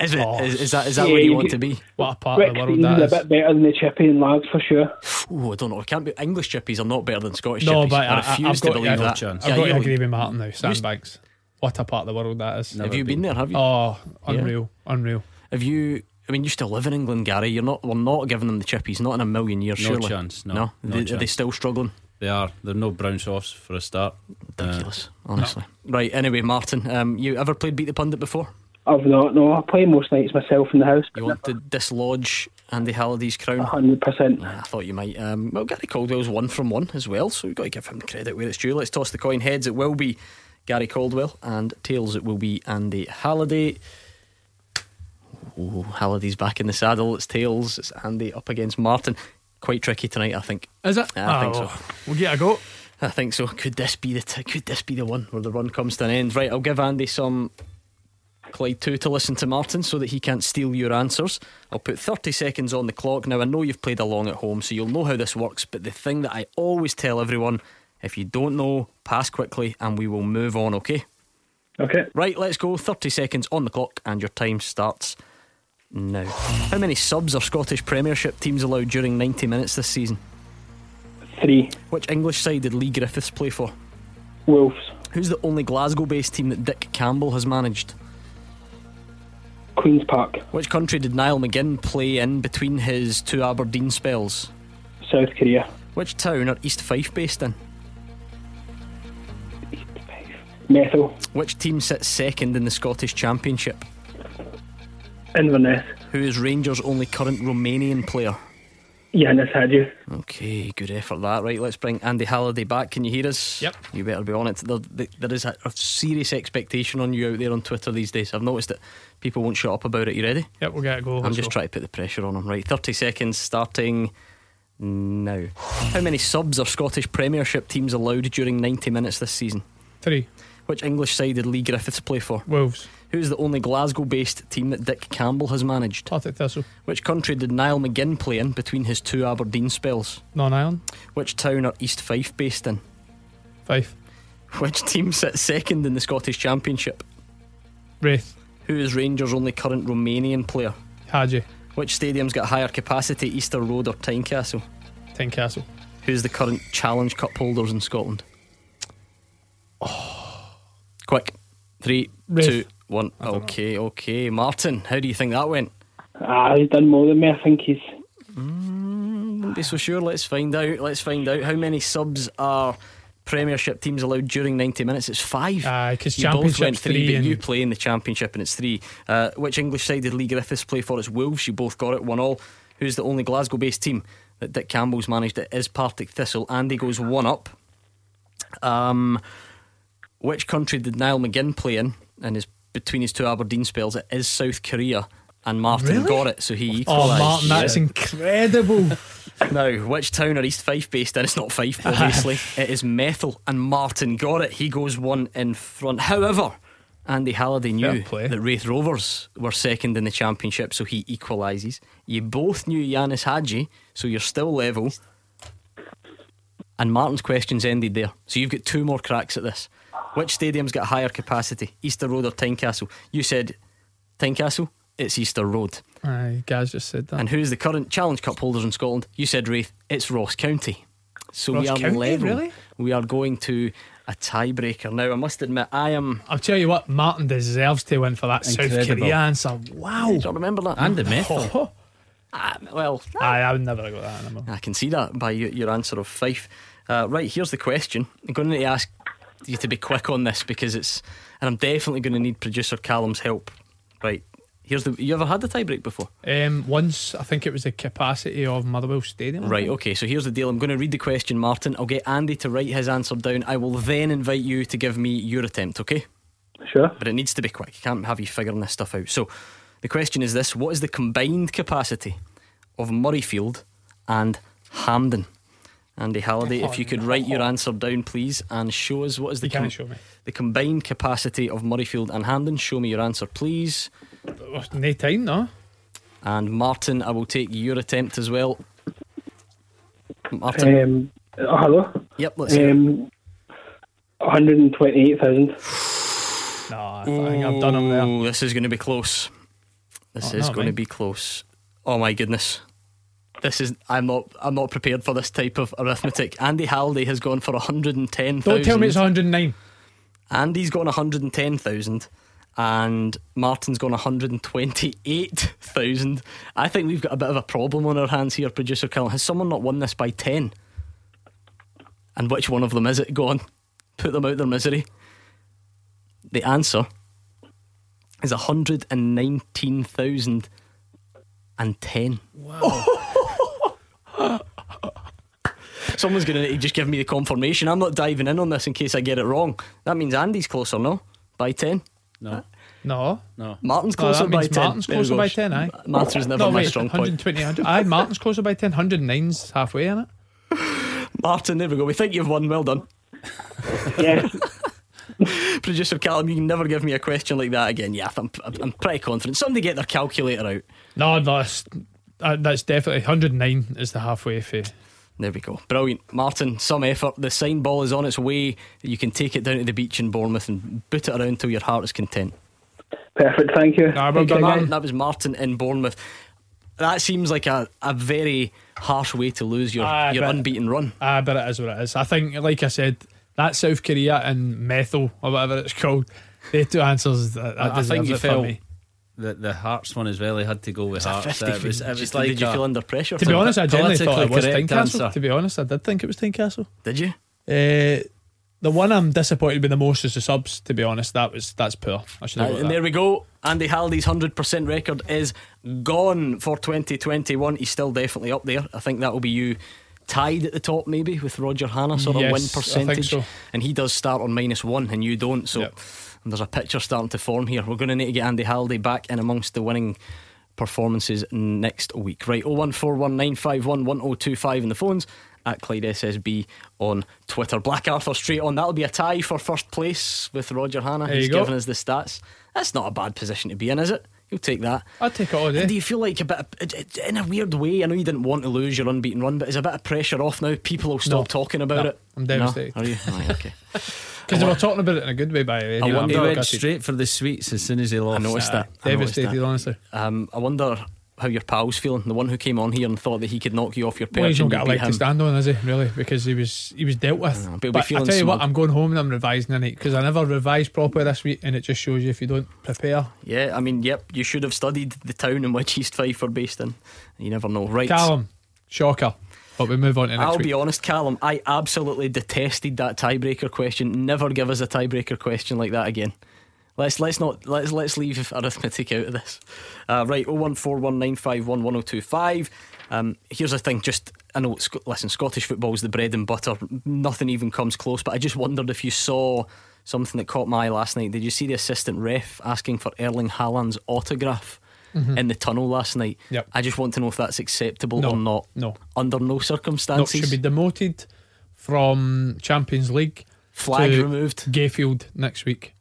Is it? Oh, is, is, that is that yeah, where you, want to be? What a part of the world that is. a bit better than the chippy and Largs for sure. Oh, I don't know. I Can't be English chippies are not better than Scottish no, chippies. but I, I refuse I've to got, believe that. Chance. I've yeah, got to agree with Martin now. Sandbanks. What a part of the world that is. Never have you been. been. there? Have you? Oh, unreal, yeah. unreal. Have you? I mean, you still live in England, Gary. You're not. We're not giving them the chippies. Not in a million years. No surely. chance. No. No. no they, chance. Are they still struggling? They are. They're no brown sauce for a start. Ridiculous. Uh, honestly. No. Right. Anyway, Martin, um, you ever played Beat the Pundit before? I've not. No, I play most nights myself in the house. You want to dislodge Andy Halliday's crown? hundred percent. I thought you might. Um, well, Gary Caldwell's one from one as well, so we've got to give him the credit where it's due. Let's toss the coin. Heads, it will be Gary Caldwell, and tails, it will be Andy Halliday. Oh, Halliday's back in the saddle. It's tails. It's Andy up against Martin. Quite tricky tonight, I think. Is it? I think Oh, so. We'll get a go. I think so. Could this be the t- could this be the one where the run comes to an end? Right, I'll give Andy some Clyde two to listen to Martin so that he can't steal your answers. I'll put 30 seconds on the clock. Now I know you've played along at home, so you'll know how this works. But the thing that I always tell everyone: if you don't know, pass quickly, and we will move on. Okay. Okay. Right, let's go. 30 seconds on the clock, and your time starts now. How many subs are Scottish Premiership teams allowed during 90 minutes this season? Three. Which English side did Leigh Griffiths play for? Wolves. Who's the only Glasgow based team that Dick Campbell has managed? Queen's Park. Which country did Niall McGinn play in between his two Aberdeen spells? South Korea. Which town are East Fife based in? Methil. Which team sits second in the Scottish Championship? Inverness. Who is Rangers' only current Romanian player? Ianis Hagi. Okay, good effort that. Right, let's bring Andy Halliday back. Can you hear us? Yep. You better be on it. There, there is a, a serious expectation on you out there on Twitter these days. I've noticed that people won't shut up about it. You ready? Yep, we'll get a go. I'm Let's just go. trying to put the pressure on him. Right, 30 seconds starting now. How many subs are Scottish Premiership teams allowed during 90 minutes this season? Three. Which English side did Leigh Griffiths play for? Wolves. Who's the only Glasgow based team that Dick Campbell has managed? Partick Thistle. Which country did Niall McGinn play in between his two Aberdeen spells? Non Ireland. Which town are East Fife based in? Fife. Which team sits second in the Scottish Championship? Raith. Who is Rangers' only current Romanian player? Hagi. Which stadium's got higher capacity, Easter Road or Tynecastle? Tynecastle. Who's the current Challenge Cup holders in Scotland? Oh. Quick. Three, Raith. two, one. Okay, okay. Martin, how do you think that went? Ah, he's done more than me. I think he's. Wouldn't be so sure. Let's find out. Let's find out. How many subs are Premiership teams allowed during 90 minutes? It's five. Aye, 'cause you both went Championship's three, three but you play in the Championship and it's three. Uh, which English side did Leigh Griffiths play for? It's Wolves. You both got it, one all. Who's the only Glasgow based team that Dick Campbell's managed? It is Partick Thistle. Andy goes one up. Um, which country did Niall McGinn play in? And his between his two Aberdeen spells, it is South Korea. And Martin Really? got it, so he Oh. Martin, that's Yeah. incredible. Now, which town are East Fife based in? It's not Fife, obviously. it is Methil, and Martin got it. He goes one in front. However, Andy Halliday knew that Raith Rovers were second in the championship, so he equalises. You both knew Ianis Hagi, so you're still level. And Martin's questions ended there. So you've got two more cracks at this. Which stadium's got higher capacity, Easter Road or Tynecastle? You said Tynecastle. It's Easter Road. Aye, Gaz just said that. And who's the current Challenge Cup holders in Scotland? You said Raith. It's Ross County. So we are County, level. really? We are going to a tiebreaker now. I must admit, I am. I'll tell you what, Martin deserves to win for that South Incredible. Korea answer. Wow. Do you remember that? And the Methil. Ah, well, Aye, I would never have got that number. I can see that by your, your answer of Fife. Uh, right, here's the question. I'm going to ask you to be quick on this because it's, and I'm definitely going to need producer Callum's help. Right, here's the. You ever had the tiebreak before? Um, once, I think it was the capacity of Motherwell Stadium. Right, okay, so here's the deal. I'm going to read the question, Martin. I'll get Andy to write his answer down. I will then invite you to give me your attempt, okay? Sure. But it needs to be quick. I can't have you figuring this stuff out. So the question is this What is the combined capacity of Murrayfield and Hampden? Andy Halliday, if you could write your answer down, please, and show us what is the You can't show me. the combined capacity of Murrayfield and Hampden. Show me your answer, please. No time, no. And Martin, I will take your attempt as well. Martin. Um, oh, hello. Yep, let's hear. Um, 128,000. No, I think I've done them there. This is going to be close. This Oh, is not going to be close. Oh my goodness. This is I'm not I'm not prepared for this type of arithmetic. Andy Halliday has gone for 110,000. Don't tell me it's 109. Andy's gone 110,000 and Martin's gone 128,000. I think we've got a bit of a problem on our hands here, producer Callum. Has someone not won this by 10? And which one of them is it? Go on. Put them out their misery. The answer is 119,010. Wow. Someone's going to just give me the confirmation. I'm not diving in on this in case I get it wrong. That means Andy's closer, no? By 10? No. No. No. Martin's closer that by 10. Martin's There we closer by 10, aye. Martin's never no, my wait, strong point. 100. Aye, Martin's closer by 10. 109's halfway in it. Martin, there we go. We think you've won. Well done. Yes. Producer Callum, you can never give me a question like that again. Yeah, I'm, I'm pretty confident. Somebody get their calculator out. No, no, that's, uh, that's definitely 109 is the halfway for. There we go. Brilliant. Martin, some effort. The sign ball is on its way. You can take it down to the beach in Bournemouth and boot it around till your heart is content. Perfect. Thank you. Nah, well Take done, care, That was Martin in Bournemouth. That seems like a, a very harsh way to lose your, Aye, your but- unbeaten run. Ah, but it is what it is. I think, like I said, that South Korea and Methil or whatever it's called, they two answers. That, that I, I think you it for felt me. The the Hearts one as well. He had to go with It's Hearts. 50 It was, it was like did you a- feel under pressure? To be honest, I genuinely thought it was politically correct Tynecastle. To be honest, I did think it was Tynecastle. Did you? Uh, the one I'm disappointed with the most is the subs. To be honest, that was that's poor. I should Uh, have. got and that. there we go. Andy Halliday's 100% record is gone for 2021. He's still definitely up there. I think that will be you tied at the top, maybe, with Roger Hanna sort of Yes, win I think percentage. so. And he does start on minus one, and you don't. So Yep. There's a picture starting to form here. We're going to need to get Andy Halliday back in amongst the winning performances next week. Right, 01419511025 in the phones. At Clyde SSB on Twitter. Black Arthur straight on. That'll be a tie for first place with Roger Hanna. He's go. given us the stats. That's not a bad position to be in, is it? You'll take that. I'd take it all day. And do you feel like a bit, of, it- it- in a weird way? I know you didn't want to lose your unbeaten run, but is a bit of pressure off now? People will stop No. talking about No, it. I'm devastated. No? Are you? Right, okay. Because they were talking about it in a good way, by the way. I You know, wonder- He went straight for the sweets as soon as he lost. I noticed that. I noticed Devastated, that. honestly. Um, I wonder how your pal's feeling. The one who came on here and thought that he could knock you off your perch. Well, he's not got a leg beat to stand on, is he? Really? Because he was he was dealt with. but he'll but I tell you what. I'm going home and I'm revising in it because I never revised properly this week, and it just shows you if you don't prepare. Yeah, I mean, yep, you should have studied the town in which East Fife were based in. You never know. Right. Callum, shocker. But we move on to next I'll week. be honest, Callum. I absolutely detested that tiebreaker question. Never give us a tiebreaker question like that again. Let's let's not let's let's leave arithmetic out of this. Uh, right, oh one four one nine five one one zero two five. Um, here's the thing. Just I know. Sc- Listen, Scottish football is the bread and butter. Nothing even comes close. But I just wondered if you saw something that caught my eye last night. Did you see the assistant ref asking for Erling Haaland's autograph? Mhm. In the tunnel last night, Yep. I just want to know if that's acceptable No, or not. no. under no no, circumstances. should be demoted from Champions League. Flag removed. Gayfield next week.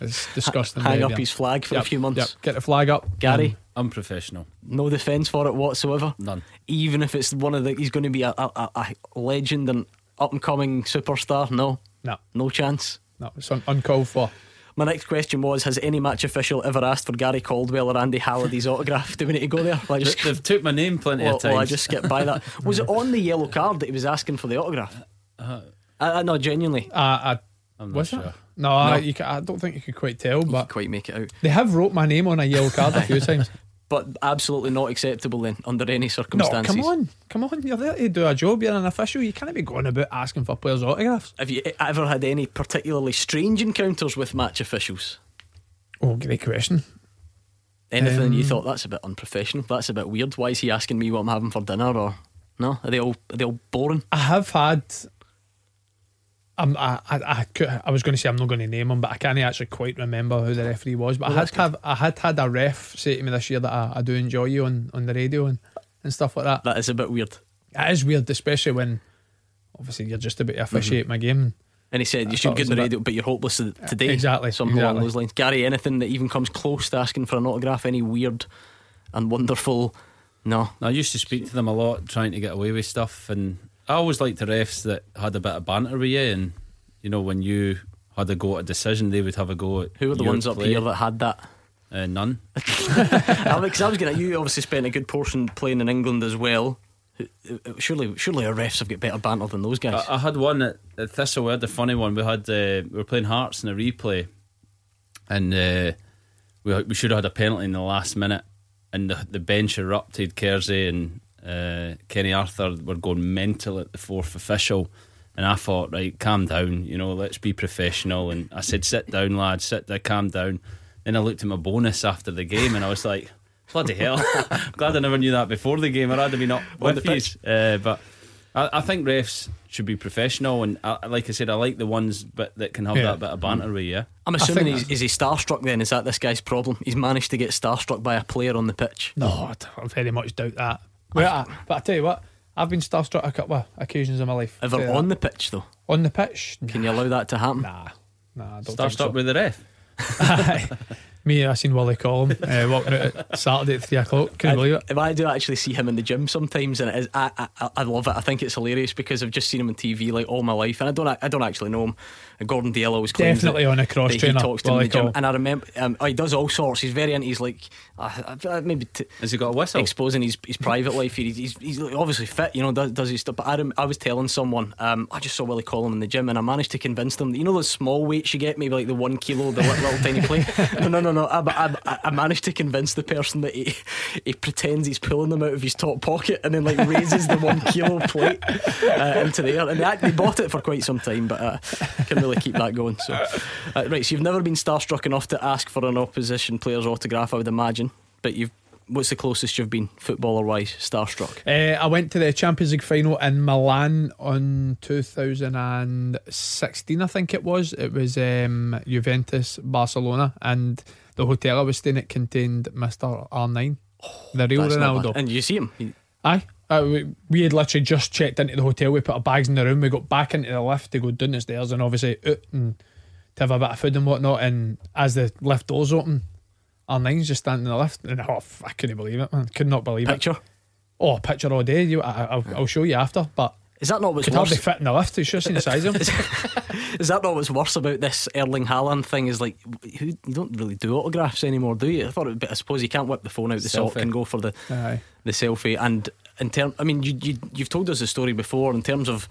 It's disgusting. Hang up his flag for a few months. yep. Get the flag up, Gary, Unprofessional. no defence for it whatsoever. None. Even if it's one of the, he's going to be a, a, a- a legend and up and coming superstar. No, No, no chance. no, it's un- uncalled for. My next question was: Has any match official ever asked for Gary Caldwell or Andy Halliday's autograph? Do we need to go there? Well, I They- just, They've took my name plenty well, of times. well, I just skipped by that. Was it on the yellow card that he was asking for the autograph? Uh, uh, no, genuinely. Uh, I, I'm not was sure. it? No, I, you I don't think you could quite tell, but Quite make it out. they have wrote my name on a yellow card a few times. But absolutely not acceptable then, under any circumstances. No, come on, come on. You're there to do a job. You're an official. You can't be going about asking for players' autographs. Have you ever had any particularly strange encounters with match officials? Oh, great question. Anything you Um, thought that's a bit unprofessional? That's a bit weird. Why is he asking me what I'm having for dinner? Or no? Are they all are they all boring? I have had. Um, I, I, I, could, I was going to say I'm not going to name him, but I can't actually quite remember who the referee was. But Well, I had that's have I had had a ref say to me this year that I, I do enjoy you on, on the radio and, and stuff like that. That is a bit weird. It is weird, especially when obviously you're just about to officiate my game. And he said you thought should get was the a bit- radio, but you're hopeless today. Exactly, something along those lines. Gary, anything that even comes close to asking for an autograph? Any weird and wonderful? No. I used to speak to them a lot, trying to get away with stuff, and I always liked the refs that had a bit of banter with you. And you know, when you had a go at a decision, they would have a go at Who were the ones up here that had that? Uh, none. Because I was going to. You obviously spent a good portion playing in England as well. Surely, surely our refs have got better banter than those guys. I, I had one at, at Thistle. We had the funny one. We had uh, we were playing Hearts in a replay, and uh, we we should have had a penalty in the last minute, and the the bench erupted. Kersey and uh, Kenny Arthur were going mental at the fourth official, and I thought, right, calm down. You know, let's be professional. And I said, sit down, lads, sit down, calm down. Then I looked at my bonus after the game, and I was like, bloody hell! Glad I never knew that before the game. I'd rather be not On with the you. Uh, but I, I think refs should be professional, and I, like I said, I like the ones but that can have Yeah. that bit of banter with you. I'm assuming he's, is he starstruck then? Is that this guy's problem? He's managed to get starstruck by a player on the pitch. No, I very much doubt that. Well, I, but I tell you what, I've been starstruck a couple of occasions in my life. Ever Say that. on the pitch though? On the pitch? Can you allow that to happen? Nah, nah. I don't think Starstruck so. with the ref. Me, I seen Willie Collum uh, walking out at Saturday at three o'clock. Couldn't believe it. If I do actually see him in the gym sometimes, and it is, I, I, I love it. I think it's hilarious because I've just seen him on TV like all my life, and I don't, I don't actually know him. And Gordon Dale always claims Definitely that, on a cross that trainer, He talks to him in the gym, Collum. and I remember um, oh, he does all sorts. He's very into. He's like uh, uh, maybe t- has he got a whistle? Exposing his, his private life. He's, he's, he's obviously fit, you know, does, does his stuff. But I, rem- I was telling someone, um, I just saw Willie Collum in the gym, and I managed to convince them. that, You know those small weights you get, maybe like the one kilo, the little, little tiny plate. No, no, no, no. I, I, I managed to convince the person that he he pretends he's pulling them out of his top pocket and then like raises the one kilo plate uh, into the air. And they actually bought it for quite some time, but uh, can really keep that going. So, uh, right. So you've never been starstruck enough to ask for an opposition player's autograph, I would imagine. But you've what's the closest you've been footballer wise starstruck? Uh, I went to the Champions League final in Milan on 2016, I think it was. It was um, Juventus Barcelona, and the hotel I was staying at contained Mr. R9, the real Ronaldo. And you see him? He- Aye. Uh, we, we had literally just checked into the hotel. We put our bags in the room. We got back into the lift to go down the stairs and obviously out and to have a bit of food and whatnot. And as the lift doors open, R9's just standing in the lift. And oh, I couldn't believe it, man. Could not believe Picture? it. Oh, picture all day. You, I, I'll, I'll show you after. But Is that not what's could hardly worse? fit in the lift. You should have seen the size of him. Is that not what's worse about this Erling Haaland thing? Is like who you don't really do autographs anymore, do you? I thought, it would be, I suppose you can't whip the phone out the sock Selfie. and go for the Aye. the selfie. And in term, I mean, you, you you've told us the story before in terms of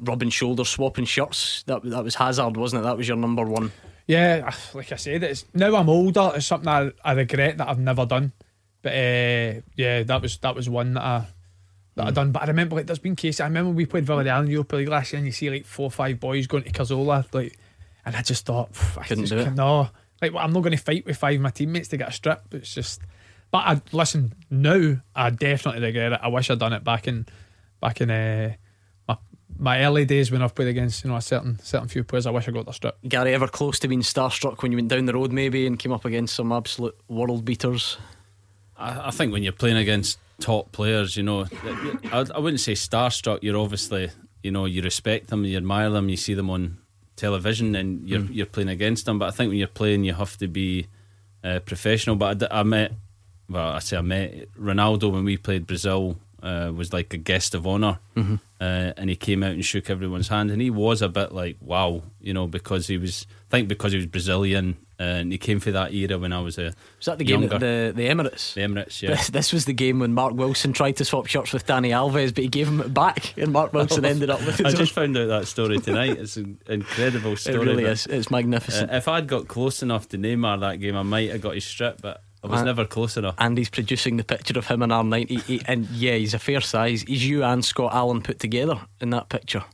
rubbing shoulders, swapping shirts. That that was Hazard, wasn't it? That was your number one. Yeah, like I said, it's now I'm older. It's something I, I regret that I've never done. But uh, yeah, that was that was one that I that I done. But I remember like there's been cases. I remember we played Villarreal in the Europa League last year, and you see like four or five boys going to Cazorla, like, and I just thought I Couldn't just do it. No, like well, I'm not going to fight with five of my teammates to get a strip. It's just. But I listen now. I definitely regret it. I wish I'd done it back in back in uh, my my early days when I've played against you know a certain certain few players. I wish I got the strip. Gary, ever close to being starstruck when you went down the road maybe and came up against some absolute world beaters? I, I think when you're playing against top players, you know, I, I wouldn't say starstruck. You're obviously, you know, you respect them, you admire them, you see them on television, and you're Mm. you're playing against them. But I think when you're playing, you have to be uh, professional. But I met, well, I say I met Ronaldo when we played Brazil. Uh, was like a guest of honor, Mhm. uh, and he came out and shook everyone's hand, and he was a bit like wow, you know, because he was, I think because he was Brazilian, uh, and he came for that era when I was a Was that the game younger. the the Emirates? The Emirates, yeah. This, this was the game when Mark Wilson tried to swap shirts with Dani Alves, but he gave him it back, and Mark Wilson ended up with I just own. found out that story tonight. It's an incredible story. It really is. It's magnificent. uh, if I'd got close enough to Neymar that game, I might have got his strip, but I was Uh, never close enough. And he's producing the picture of him in R90. He- And yeah, he's a fair size. He's you and Scott Allan put together in that picture.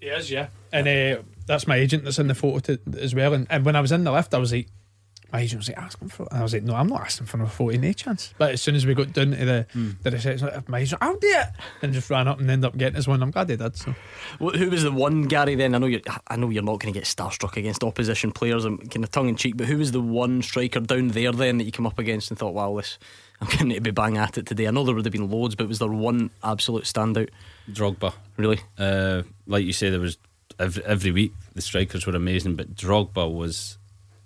He is, yeah. And uh, that's my agent that's in the photo to, as well. And, and when I was in the lift, I was like, my agent was like, ask him for it. And I was like, no, I'm not asking for a photo, no chance. But as soon as we got down to the, the reception, my agent, I'll do it. And just ran up and ended up getting his one. I'm glad he did. So Wh- Who was the one Gary? Then I know you're, I know you're not going to get starstruck against opposition players. I'm kind of tongue in cheek, but who was the one striker down there then that you come up against and thought, "Wow, this I'm going to be bang at it today." I know there would have been loads, but was there one absolute standout? Drogba, really? Uh, like you say, there was every, every week the strikers were amazing, but Drogba was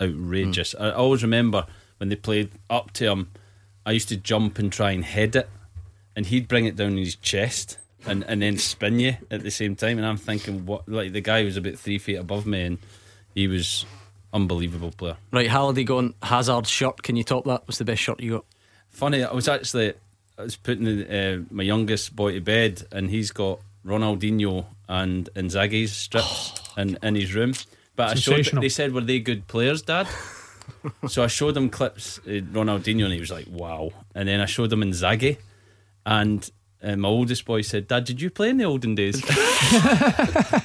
outrageous. I always remember when they played up to him, I used to jump and try and head it, and he'd bring it down in his chest. And, and then spin you at the same time, and I'm thinking, what? Like the guy was about three feet above me, and he was unbelievable player. Right, Halliday going Hazard shirt. Can you top that? What's the best shirt you got? Funny, I was actually I was putting uh, my youngest boy to bed, and he's got Ronaldinho and Inzaghi's strips in, in his room. But I showed. Sensational. They said, "Were they good players, Dad?" so I showed him clips uh, Ronaldinho, and he was like, "Wow!" And then I showed him Inzaghi, and uh, my oldest boy said, "Dad, did you play in the olden days?"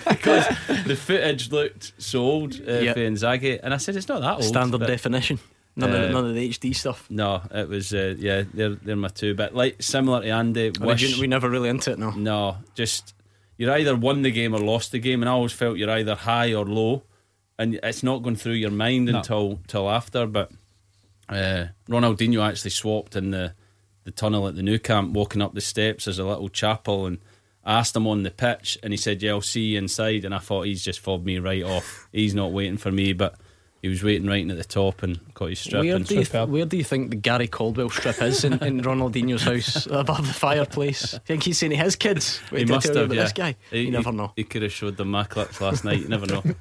because the footage looked so old uh, Yeah. for Inzaghi, and I said, "It's not that old." Standard but- definition. None, Uh, of, none of the HD stuff. No, it was uh, yeah. They're they're my two. But like similar to Andy, Or wish, you- we never really into it. No, no, just you're either won the game or lost the game, and I always felt you're either high or low, and it's not going through your mind No. until till after. But uh, Ronaldinho actually swapped in the the tunnel at the Nou Camp, walking up the steps. There's a little chapel, and I asked him on the pitch, and he said, "Yeah, I'll see you inside." And I thought he's just fobbed me right off. He's not waiting for me, but. He was waiting right at the top and got his strip. Where and do, you th- where do you think the Gary Caldwell strip is in, in Ronaldinho's house above the fireplace? I think he's saying to his kids. Wait he must have, yeah. This guy, He, you never he- know. He could have showed them my clips last night. You never know.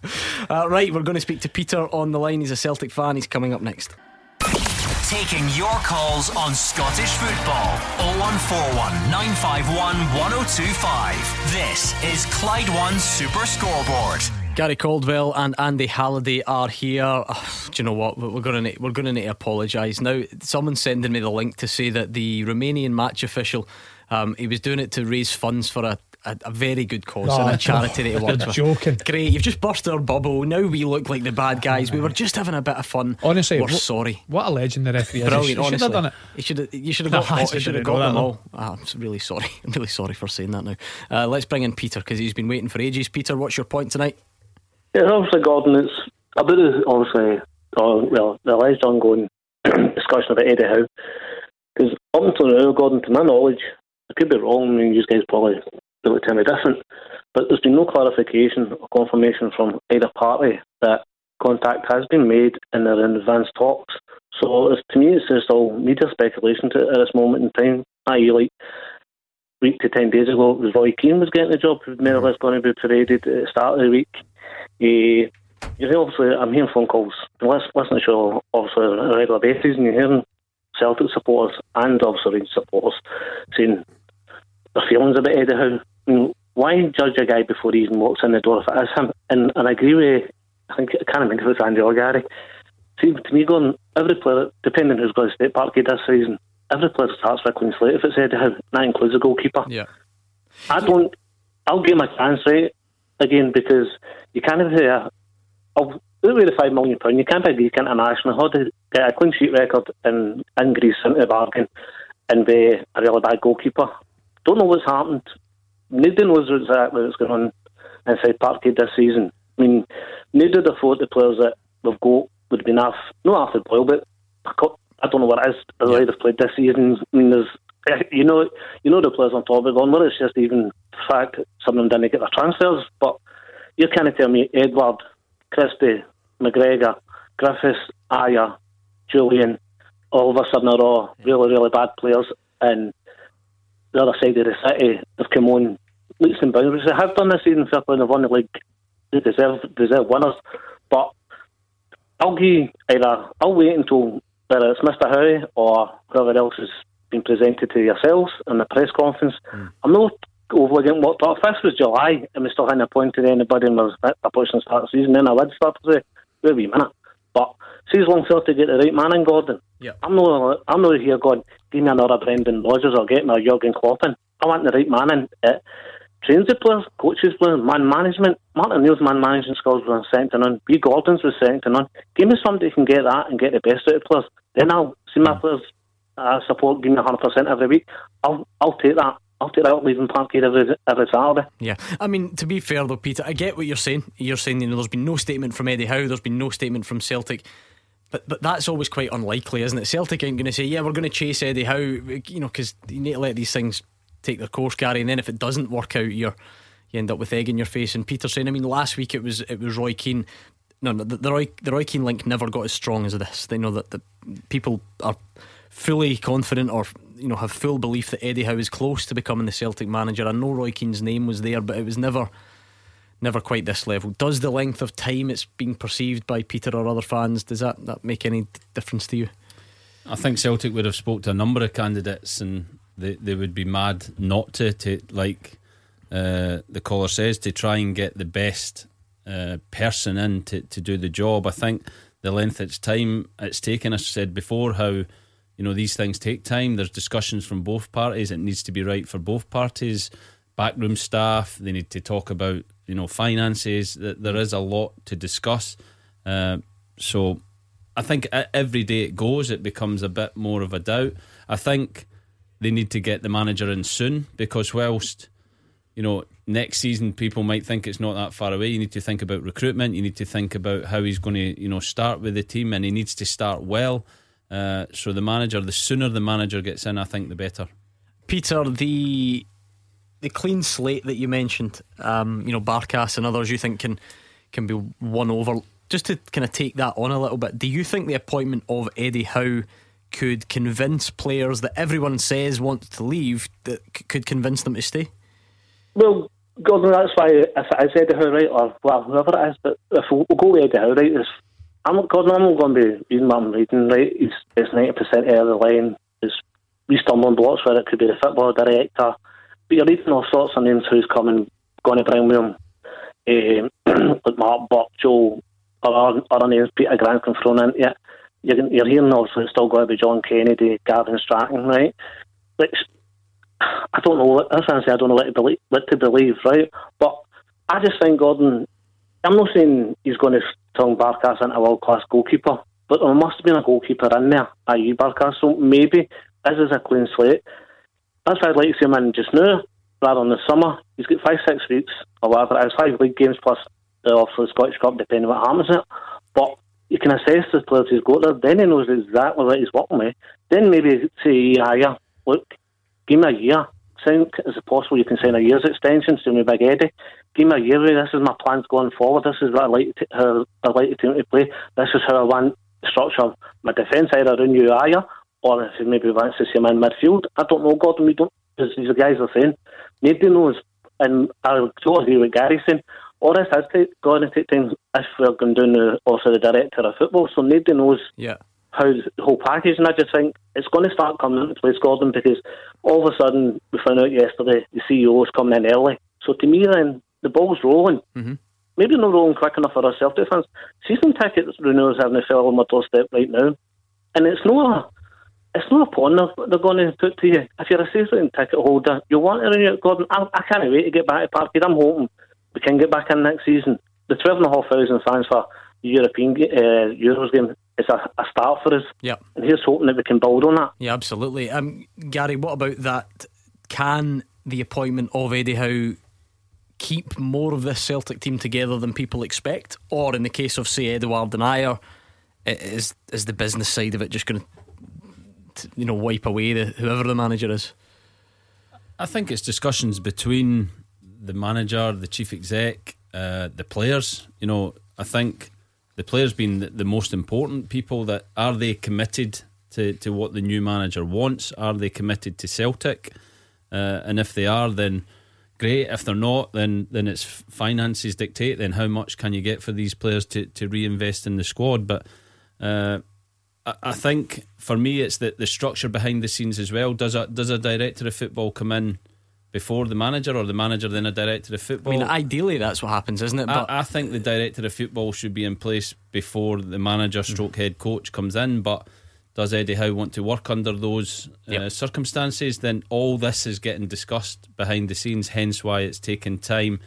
Uh, right, we're going to speak to Peter on the line. He's a Celtic fan. He's coming up next. Taking your calls on Scottish football. 0141 951 1025. This is Clyde One Super Scoreboard. Gary Caldwell and Andy Halliday are here. Ugh, do you know what? We're going to we're going to need to apologise now. Someone's sending me the link to say that the Romanian match official, um, he was doing it to raise funds for a. A, a very good cause and Oh, a charity that he works with. joking. Great, you've just burst our bubble. Now we look like the bad guys. We were just having a bit of fun. Honestly, we're wh- sorry. What a legend the referee is. Brilliant, He should have done it. You should have, you should have No, got, I you should have got them all. Ah, I'm really sorry. I'm really sorry for saying that now. Uh, let's bring in Peter because he's been waiting for ages. Peter, what's your point tonight? Yeah, obviously, Gordon, it's a bit of, obviously, uh, well, the alleged ongoing discussion about Eddie Howe. Because up until now, Gordon, to my knowledge, I could be wrong, I mean, you guys probably will tell me different, but there's been no clarification or confirmation from either party that contact has been made and they're in advanced talks. So it's, to me, it's just all media speculation to, at this moment in time. I.e., like, week to 10 days ago, Roy Keane was getting the job, who's more or less going to be paraded at the start of the week. You know, obviously, I'm hearing phone calls. Listen, listening to show, obviously, on a regular basis, and you're hearing Celtic supporters and obviously Rangers supporters saying their feelings about Eddie Howe. I mean, why judge a guy before he even walks in the door if it is him? And, and I agree with, I think, I can't remember if it's Andy or Gary. See, to me, going, every player, depending who's going to stay park this season, every player starts with a clean slate if it's Eddie Howe. That includes the goalkeeper. Yeah. I don't. I'll give him a chance, right? Again, because you can't have a. Do with the five million pound. You can't be a Greek international. How to get a clean sheet record in in Greece into the bargain, and be a really bad goalkeeper. Don't know what's happened. Nobody knows exactly what's going on inside Parkhead this season. I mean, nobody would have thought the players that we've got would have been off. Not after Boyle, but I don't know what it is. The way they've played this season. I mean, there's you know, you know the players on top of it. Whether it's just even the fact that some of them didn't get their transfers, but you're kind of telling me Edouard, Christie, McGregor, Griffiths, Ajer, Jullien, all of a sudden are all really, really bad players, and the other side of the city have come on leaps and bounds, which they have done this season. Fair play, they've won the league. They deserve deserve winners, but I'll give either I'll wait until whether it's Mr. Howe or whoever else has been presented to yourselves in the press conference. Hmm. I'm not overly getting worked up. This was July and we still hadn't appointed anybody and was approaching the start of the season, then I would start to say, wait a wee minute. But see as long as to get the right man in Gordon. Yeah. I'm not I'm not here going, give me another Brendan Rodgers or get me a Jurgen Klopp in. I want the right man in. It trains the players, coaches players, man management. Martin O'Neill's man management skills were second to none. B Gordon's was second to none. Give me somebody who can get that and get the best out of players. Then I'll see my hmm. players uh, support hundred percent every week. I'll I'll take that. I'll take that up leaving Parkhead every every Saturday. Yeah, I mean to be fair though, Peter, I get what you're saying. You're saying you know there's been no statement from Eddie Howe, there's been no statement from Celtic, but but that's always quite unlikely, isn't it? Celtic ain't going to say, yeah, we're going to chase Eddie Howe, you know, because you need to let these things take their course, Gary, and then if it doesn't work out, you're you end up with egg in your face. And Peter saying, I mean, last week it was it was Roy Keane. No, no, the, the Roy the Roy Keane link never got as strong as this. They know that the people are fully confident or you know have full belief that Eddie Howe is close to becoming the Celtic manager. I know Roy Keane's name was there, but it was never never quite this level. Does the length of time it's being perceived by Peter or other fans does that, that make any difference to you? I think Celtic would have spoke to a number of candidates and they, they would be mad not to to like uh, the caller says to try and get the best uh, person in to, to do the job. I think the length it's time it's taken. I said before how you know these things take time. There's discussions from both parties. It needs to be right for both parties. Backroom staff. They need to talk about you know finances. There is a lot to discuss. Uh, so I think every day it goes, it becomes a bit more of a doubt. I think they need to get the manager in soon because whilst you know next season people might think it's not that far away, you need to think about recruitment. You need to think about how he's going to you know start with the team, and he needs to start well. Uh, so the manager, the sooner the manager gets in, I think the better. Peter, the the clean slate that you mentioned, um, you know, Barkas and others, you think can can be won over. Just to kind of take that on a little bit, do you think the appointment of Eddie Howe could convince players that everyone says wants to leave that c- could convince them to stay? Well, Gordon, that's why if it is Eddie Howe, right, or well, whoever it is, but if we'll go with Eddie Howe, right, is I'm Gordon, I'm not going to be reading what I'm reading, right? It's, it's 90% of the line. It's we stumbling blocks where it could be the football director. But you're reading all sorts of names who's coming, going to bring with him. Um, like Mark Buck, Joe, other, other names, Peter Grant can thrown into it. You're, you're hearing also it's still going to be John Kennedy, Gavin Strachan, right? Which I don't know. What I say. I don't know what to believe, what to believe, right? But I just think Gordon. I'm not saying he's going to turn Barkas into a world class goalkeeper, but there must have been a goalkeeper in there, i.e. Barkas. So maybe this is a clean slate. That's why I'd like to see him in just now, rather than the summer. He's got five, six weeks, or whatever it is, five league games plus the off the Scottish Cup, depending what happens it. But you can assess the players he's got there, then he knows exactly what he's working with. Then maybe say, yeah, yeah, look, give me a year. Sign, is it possible you can sign a year's extension, to me, Big Eddie? Give me a year, this is my plans going forward, this is what I like to, I like the team to play, this is how I want structure my defence, either around you, Ajer, or if he maybe wants to see him in midfield. I don't know, Gordon, we don't, because these guys are saying, nobody knows, and I totally agree with Gary saying, all this to, going to take time if we're going down the, also the director of football, so nobody knows yeah. How the whole package, and I just think it's going to start coming into place, Gordon, because all of a sudden we found out yesterday the CEO is coming in early. So to me, then the ball's rolling. Mm-hmm. Maybe not rolling quick enough for ourselves fans. Season tickets renewals having a fell on my doorstep right now, and it's not a it's not a pawn they're, they're going to put to you. If you're a season ticket holder, you want to renew it, Gordon. I, I can't wait to get back to Parkhead. I'm hoping we can get back in next season. The twelve and a half thousand fans for the European uh, Euros game is a, a start for us. Yeah. And here's hoping that we can build on that. Yeah, absolutely. Um, Gary, what about that? Can the appointment of Eddie Howe keep more of this Celtic team together than people expect? Or in the case of, say, Edouard and Ajer, is, is the business side of it just going to, you know, wipe away the, whoever the manager is? I think it's discussions between the manager, the chief exec, uh, the players. You know, I think the players being the, the, most important people that are they committed to, to what the new manager wants? Are they committed to Celtic? Uh, and if they are, then great. If they're not, then then it's finances dictate. Then how much can you get for these players to, to reinvest in the squad? But uh, I, I think for me, it's the, the structure behind the scenes as well. Does a does a director of football come in? Before the manager or the manager then a director of football. I mean, ideally that's what happens, isn't it? But I, I think the director of football should be in place before the manager stroke mm. head coach comes in. But does Eddie Howe want to work under those uh, yep. uh, circumstances? Then all this is getting discussed behind the scenes, hence why it's taken time.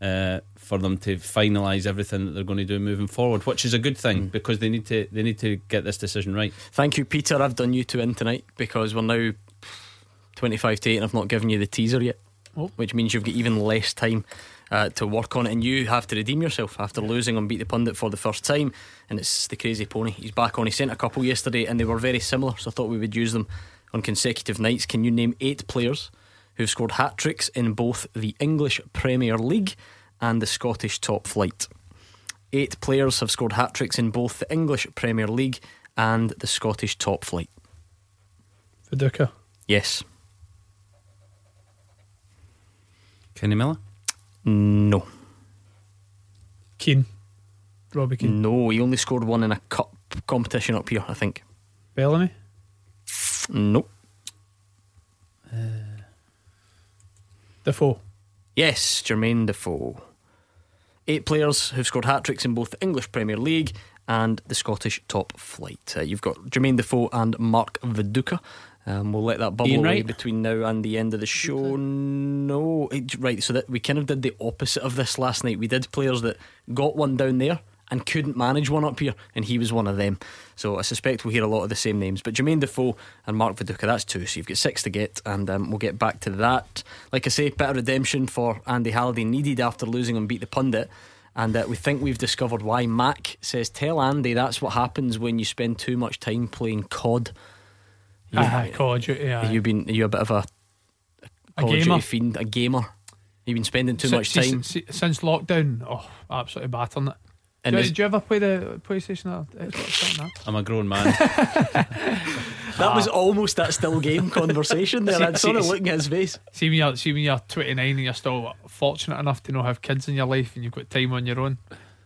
Uh, for them to finalise everything that they're going to do moving forward, which is a good thing mm. because they need to they need to get this decision right. Thank you, Peter. I've done you two in tonight because we're now 25 to 8 and I've not given you the teaser yet, oh. which means you've got even less time uh, to work on it. And you have to redeem yourself after losing on Beat the Pundit for the first time. And it's the crazy pony. He's back on. He sent a couple yesterday and they were very similar, so I thought we would use them on consecutive nights. Can you name eight players who've scored hat tricks in both the English Premier League and the Scottish top flight? Eight players have scored hat tricks in both the English Premier League and the Scottish top flight. Viduka. Yes. Kenny Miller? No. Keane. Robbie Keane. No, he only scored one in a cup competition up here, I think. Bellamy? No. Uh, Defoe. Yes, Jermaine Defoe. Eight players who've scored hat tricks in both the English Premier League and the Scottish top flight. Uh, you've got Jermaine Defoe and Mark Viduka. Um, we'll let that bubble Ian away Wright. between now and the end of the show. No, right. So that we kind of did the opposite of this last night. We did players that got one down there and couldn't manage one up here, and he was one of them. So I suspect we'll hear a lot of the same names. But Jermaine Defoe and Mark Viduka, that's two. So you've got six to get, and um, we'll get back to that. Like I say, bit of redemption for Andy Halliday needed after losing on Beat the Pundit. And uh, we think we've discovered why. Mac says, Tell Andy that's what happens when you spend too much time playing COD. You, Aye, Call of Duty, aye. Have you been, are you a bit of a, A Call of gamer? Duty fiend, a gamer? You've been spending too Si- much time. si- since lockdown. Oh, absolutely battering it. And do, you, is- do you ever play the PlayStation or Xbox? Something like that? I'm a grown man. That was ah. almost that still game conversation there. I'd sort of see- looking at his face. See when you're see when you're 29 and you're still fortunate enough to not have kids in your life and you've got time on your own.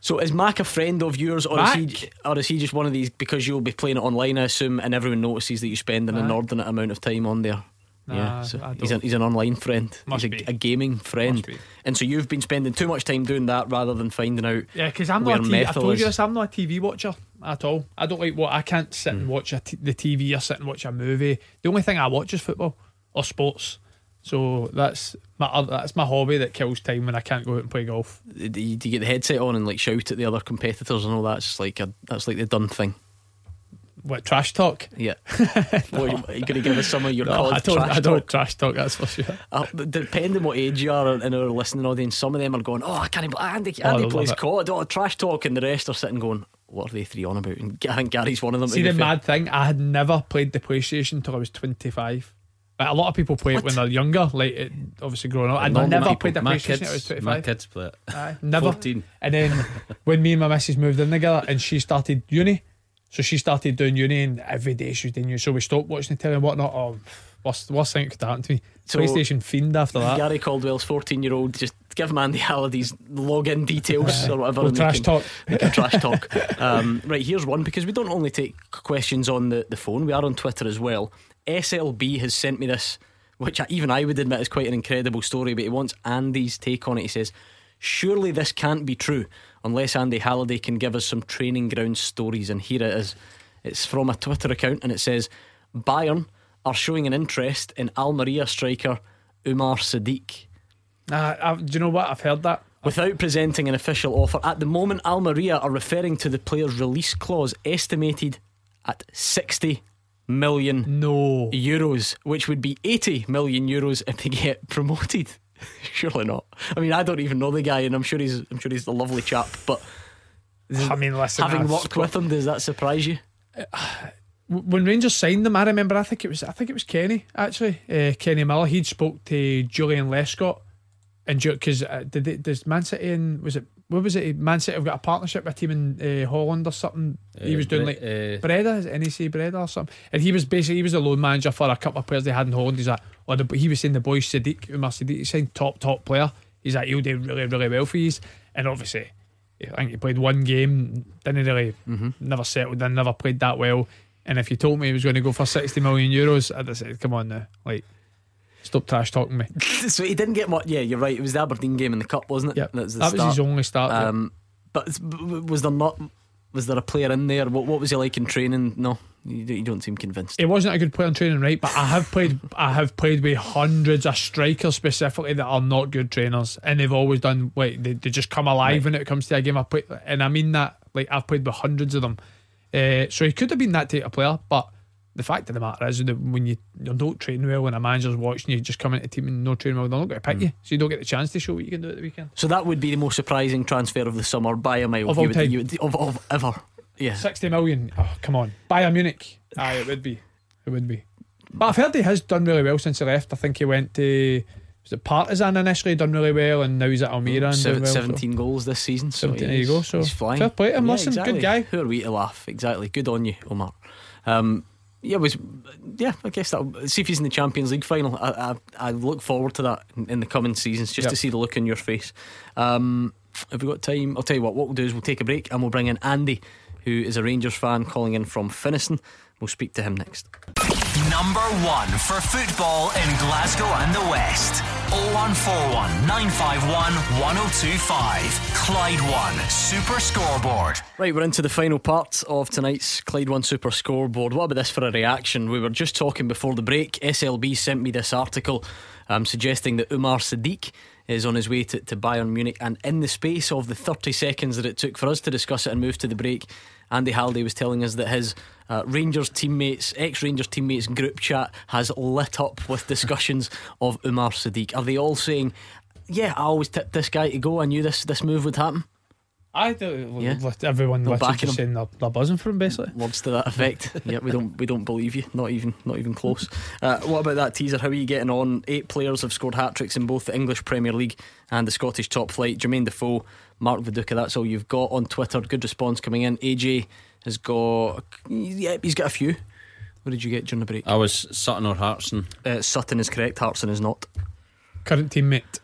So is Mac a friend of yours, or is he, or is he just one of these because you'll be playing it online? I assume, and everyone notices that you spend an inordinate amount of time on there. Nah, yeah, so he's, a, he's an online friend. Must he's a, be. a gaming friend, and so you've been spending too much time doing that rather than finding out. Yeah, because I'm not a TV. I told is. you this. I'm not a TV watcher at all. I don't like what I can't sit Hmm. and watch a t- the TV or sit and watch a movie. The only thing I watch is football or sports. So that's my oth- that's my hobby that kills time when I can't go out and play golf. Do you, do you get the headset on and like shout at the other competitors and all that? It's just like a, that's like the done thing. What trash talk? Yeah. What, are you, going to give us some of your No, I don't. trash I don't talk? trash talk. That's for sure. Uh, depending what age you are in our listening audience, some of them are going, "Oh, I can't believe Andy, Oh, plays. COD, oh, trash talk," and the rest are sitting going, "What are they three on about?" And I think Gary's one of them. See the fair. mad thing. I had never played the PlayStation until I was 25. Like, a lot of people play it when they're younger, like it, obviously growing up. I never people. played the PlayStation kids, I was 25. My kids play it. Aye, never. 14. And then when me and my missus moved in together and she started uni, so she started doing uni and every day she was doing uni. So we stopped watching the telly and whatnot. Oh, worst, worst thing that could happen to me. So- PlayStation fiend after that. Gary Caldwell's 14 year old, just give him Andy Halliday's login details or whatever. We'll trash can- talk. we can trash talk. Um, right, here's one because we don't only take questions on the, the phone, we are on Twitter as well. SLB has sent me this, which I, even I would admit is quite an incredible story, but he wants Andy's take on it. He says, Surely this can't be true unless Andy Halliday can give us some training ground stories. And here it is. It's from a Twitter account and it says, Bayern are showing an interest in Almeria striker Umar Sadiq. Nah, I, do you know what? I've heard that. Without presenting an official offer, at the moment, Almeria are referring to the player's release clause estimated at 60 million no euros, which would be 80 million euros if they get promoted. Surely not. I mean, I don't even know the guy, and I'm sure he's I'm sure he's a lovely chap. But I mean, listen, having I've worked with him, does that surprise you? W- when Rangers signed them, I remember. I think it was. I think it was Kenny actually. Uh, Kenny Miller. He'd spoke to Joleon Lescott, and because uh, did they, does Man City and was it what was it? Man City have got a partnership with a team in uh, Holland or something. he Uh, was doing like uh, Breda, is it NEC Breda or something. And he was basically he was the loan manager for a couple of players they had in Holland. He's like, oh, the, he was saying the boy Sadiq Umar Sadiq. He signed top top player. He's like, he'll do really really well for you. And obviously. I think he played one game, didn't really, never settled in, never played that well. And if you told me he was going to go for 60 million euros, I'd have said, come on now. Like, stop trash talking me. so he didn't get much. Yeah, you're right. It was the Aberdeen game in the cup, wasn't it? Yeah, That's the that was his only start. Um, but it's- b- b- was there not? Was there a player in there? What What was he like in training? No, you, don't- you don't seem convinced. He wasn't a good player in training, right? But I have played. I have played with hundreds of strikers specifically that are not good trainers, and they've always done. Wait, they, they just come alive when it comes to a game. I play, and I mean that. Like I've played with hundreds of them. Uh, so he could have been that type of player, but the fact of the matter is that when you, you don't train well, and a manager's watching you, just come into a team and no training well, they're not going to pick you, so you don't get the chance to show what you can do at the weekend. So that would be the most surprising transfer of the summer by a mile. Of You all would- time. you would- of, of ever. Yeah. 60 million. Oh, come on. Bayern Munich. Aye, it would be. It would be. But I've heard he has done really well since he left. I think he went to was it Partizan initially, done really well, and now he's at Almeria. And Seven, well, so- 17 goals this season. So 17, there you go, so he's flying. fair play to him, listen, good guy. Who are we to laugh? Exactly. Good on you, Umar. Um, yeah, was yeah. I guess that see if he's in the Champions League final. I I, I look forward to that in, in the coming seasons, just Yep. to see the look in your face. Um, have we got time? I'll tell you what. What we'll do is we'll take a break and we'll bring in Andy, who is a Rangers fan calling in from Finnieston. We'll speak to him next. Number one for football in Glasgow and the West. 0141 951 1025. Clyde One Super Scoreboard. Right, we're into the final part of tonight's Clyde One Super Scoreboard. What about this for a reaction? We were just talking before the break. SLB sent me this article um, suggesting that Umar Sadiq is on his way to, to Bayern Munich. And in the space of the 30 seconds that it took for us to discuss it and move to the break, Andy Halliday was telling us that his uh, Rangers teammates, ex Rangers teammates group chat has lit up with discussions of Umar Sadiq. Are they all saying, Yeah, I always tipped this guy to go, I knew this, this move would happen? I do. Yeah. Everyone They're literally just saying they're, they're buzzing for him, basically. Words to that effect. yeah, we don't we don't believe you. Not even not even close. Uh, what about that teaser? How are you getting on? Eight players have scored hat tricks in both the English Premier League and the Scottish top flight. Jermaine Defoe, Mark Viduka. That's all you've got on Twitter. Good response coming in. AJ has got yeah, he's got a few. What did you get during the break? I was Sutton or Hartson. Uh, Sutton is correct. Hartson is not. Current teammate,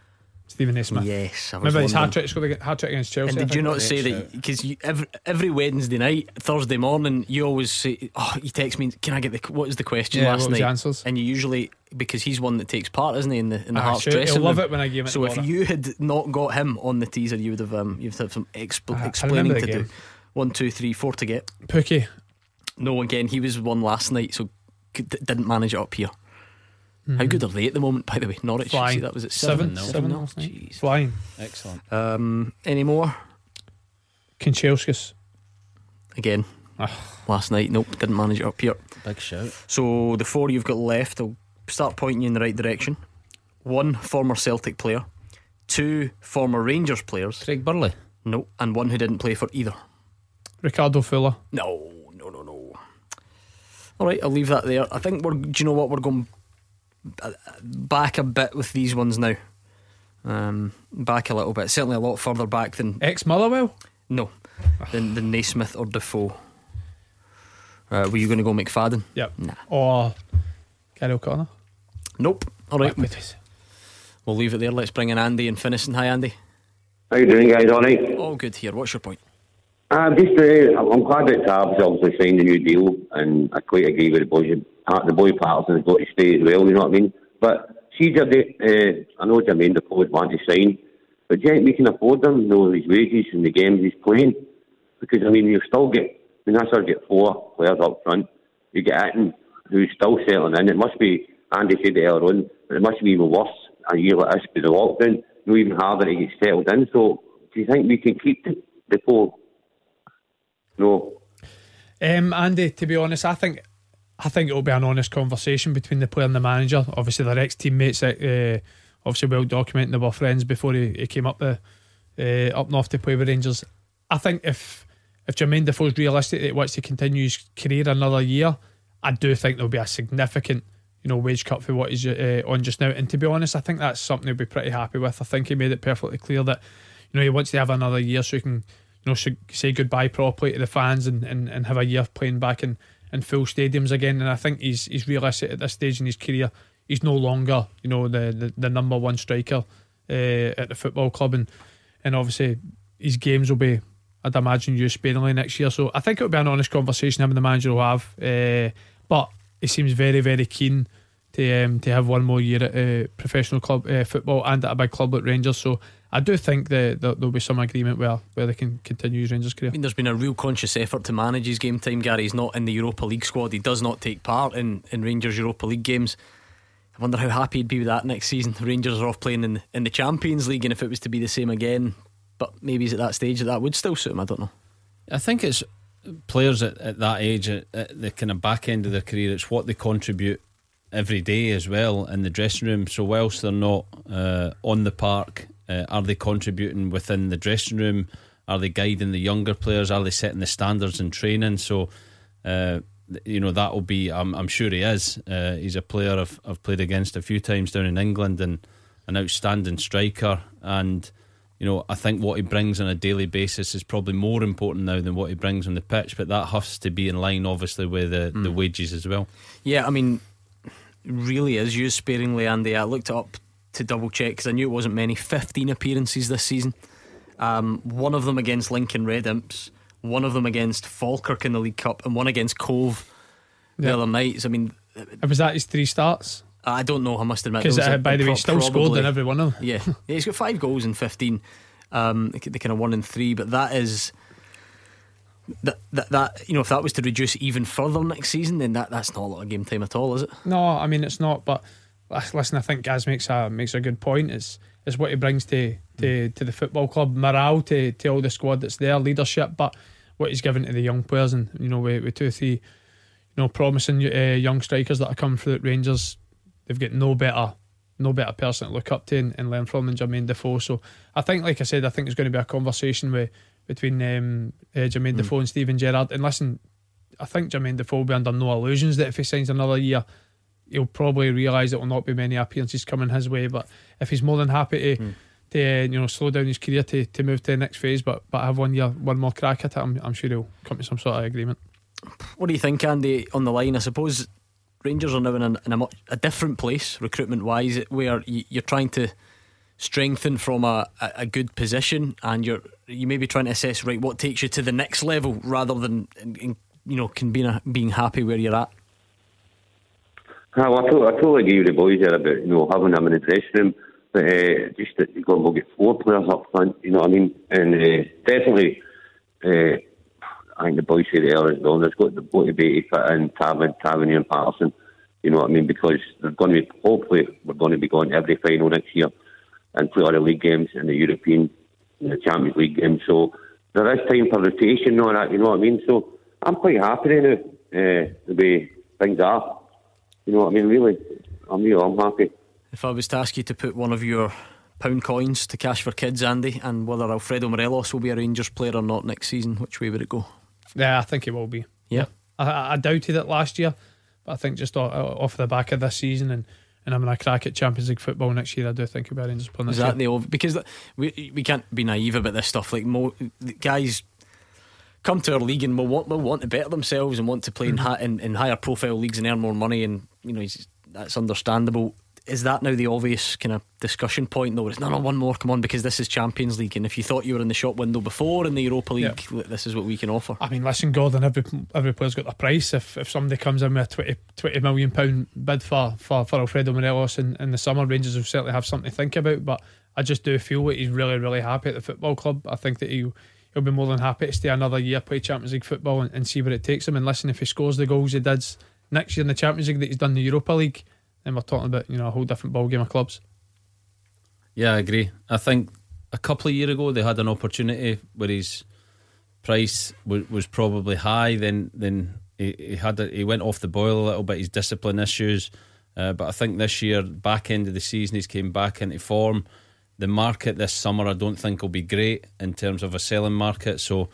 Steven Naismith. Yes, I was Remember his wondering. hat trick, hat trick against Chelsea. And did you not say that because every, every Wednesday night, Thursday morning, you always say, "Oh, you text me, can I get the what is the question Yeah, last what was night?" the answers? And you usually because he's one that takes part, isn't he, in the in the Ah, Hearts sure, dressing he'll love it when I give it So if tomorrow. you had not got him on the teaser, you would have um, you'd have some expl- Ah, I explaining remember to the do. Game. One, two, three, four to get. Pukki. No, again, he was one last night, so could, didn't manage it up here. How Mhm. good are they at the moment? By the way, Norwich. Flying. See, that was at Seven, seven. seven, nil. last night. Jeez. Flying. Excellent. Um, any more? Kanchelskis. Again, last night. Nope, didn't manage it up here. Big shout. So the four you've got left, I'll start pointing you in the right direction. One former Celtic player, two former Rangers players. Craig Burley. No, and one who didn't play for either. Ricardo Fuller. No, no, no, no. All right, I'll leave that there. I think we're. Do you know what we're going uh, back a bit with these ones now? Um, back a little bit, certainly a lot further back than ex Motherwell. No, than than Naismith or Defoe. Uh, were you going to go McFadden? Yep. Nah. Or Gary O'Connor. Nope. All right. Backwood. We'll leave it there. Let's bring in Andy and Finnieston. Hi, Andy. How you doing, guys? All right. All good here. What's your point? Um, just, uh, I'm glad that Tab's obviously signed a new deal, and I quite agree with the boy. Part the boy Patterson's got to stay as well. You know what I mean? But see, uh, I know Jermaine Defoe's want to sign, but do you think we can afford them? You know his wages and the games he's playing, because I mean you still get. I mean, I of get four players up front. You get Itten, who's still settling in. It must be. Andy said it earlier on, but it must be even worse a year like this with the lockdown. Know, even harder to get settled in. So, do you think we can keep the Defoe? No. Um, Andy, to be honest, I think I think it'll be an honest conversation between the player and the manager. Obviously, their ex teammates, uh, obviously well documented, they were friends before he, he came up the uh, up north to play with Rangers. I think if if Jermaine Defoe's realistic that he wants to continue his career another year, I do think there'll be a significant you know wage cut for what he's uh, on just now. And to be honest, I think that's something he'll be pretty happy with. I think he made it perfectly clear that you know he wants to have another year so he can know sh- say goodbye properly to the fans and, and, and have a year playing back in, in full stadiums again. And I think he's he's realistic at this stage in his career. He's no longer you know the the, the number one striker uh, at the football club, and and obviously his games will be. I'd imagine used sparingly next year, so I think it'll be an honest conversation him and the manager will have. Uh, but he seems very, very keen to um, to have one more year at uh, professional club uh, football and at a big club like Rangers. So I do think that, that there'll be some agreement where where they can continue his Rangers career. I mean, there's been a real conscious effort to manage his game time. Gary, he's not in the Europa League squad. He does not take part in, in Rangers Europa League games. I wonder how happy he'd be with that next season. The Rangers are off playing in in the Champions League, and if it was to be the same again, but maybe he's at that stage that that would still suit him. I don't know. I think it's players at, at that age, at, at the kind of back end of their career, it's what they contribute every day as well in the dressing room. So, whilst they're not uh, on the park, uh, are they contributing within the dressing room? Are they guiding the younger players? Are they setting the standards in training? So, uh, you know, that will be, I'm, I'm sure he is. Uh, he's a player I've, I've played against a few times down in England and an outstanding striker. And, you know, I think what he brings on a daily basis is probably more important now than what he brings on the pitch. But that has to be in line, obviously, with the, the wages as well. Yeah, I mean, really is used sparingly, Andy. I looked it up to double check because I knew it wasn't many. 15 appearances this season. Um, one of them against Lincoln Red Imps, one of them against Falkirk in the League Cup, and one against Cove the Yeah. other nights. I mean, Was that his three starts? I don't know. I must admit, Because, uh, by the way, pro- still scored in every one of them. Yeah, yeah, he's got five goals in fifteen. Um, they kind of one in three, but that is that, that that you know if that was to reduce even further next season, then that that's not a lot of game time at all, is it? No, I mean it's not. But listen, I think Gaz makes a makes a good point. It's It's what he brings to to, to the football club, morale to, to all the squad that's there, leadership, but what he's given to the young players, and you know, with, with two or three, you know, promising uh, young strikers that are coming through at Rangers, they've got no better no better person to look up to and, and learn from than Jermaine Defoe. So I think, like I said, I think there's going to be a conversation with between um, uh, Jermaine mm. Defoe and Steven Gerrard. And listen, I think Jermaine Defoe will be under no illusions that if he signs another year, he'll probably realise it will not be many appearances coming his way. But if he's more than happy to. Mm. To uh, you know, slow down his career to, to move to the next phase, but but have one year, one more crack at it. I'm, I'm sure he'll come to some sort of agreement. What do you think, Andy? On the line, I suppose Rangers are now in a, in a, much, a different place recruitment wise, where you're trying to strengthen from a, a good position, and you're you may be trying to assess right what takes you to the next level rather than you know can be being happy where you're at. Ah, well, I, totally, I totally agree with the boys there about you know having them in the dressing room, but uh, just that you've got to get four players up front. You know what I mean? And uh, definitely. Uh, I think the boys said earlier on, there's got, got to be to fit in Tavernier, Tavernier and Patterson. You know what I mean? Because they're going to be, hopefully, we're going to be going to every final next year and play all the league games and the European and the Champions League games. So there is time for rotation and all that, you know what I mean? So I'm quite happy now, uh, the way things are. You know what I mean? Really, I'm real, I'm happy. If I was to ask you to put one of your pound coins to cash for kids, Andy, and whether Alfredo Morelos will be a Rangers player or not next season, which way would it go? Yeah, I think he will be. Yeah, I, I doubted it last year, but I think just off the back of this season and and having a crack at Champions League football next year, I do think about Rangers playing. Is that the because we we can't be naive about this stuff. Like mo, guys come to our league and will want will want to better themselves and want to play mm-hmm. in, in, in higher profile leagues and earn more money, and you know that's understandable is that now the obvious kind of discussion point though? It's no, no, one more, come on, because this is Champions League, and if you thought you were in the shop window before in the Europa League, yeah. this is what we can offer. I mean, listen, Gordon, every every player's got their price. If if somebody comes in with a 20, 20 million pound bid for for, for Alfredo Morelos in, in the summer, Rangers will certainly have something to think about. But I just do feel that he's really, really happy at the football club. I think that he he'll be more than happy to stay another year, play Champions League football, and, and see where it takes him. And listen, if he scores the goals he did next year in the Champions League that he's done the Europa League then we're talking about you know a whole different ball game of clubs. Yeah, I agree. I think a couple of years ago they had an opportunity where his price w- was probably high. Then then he, he had a, he went off the boil a little bit. His discipline issues, uh, but I think this year back end of the season he's came back into form. The market this summer I don't think will be great in terms of a selling market. So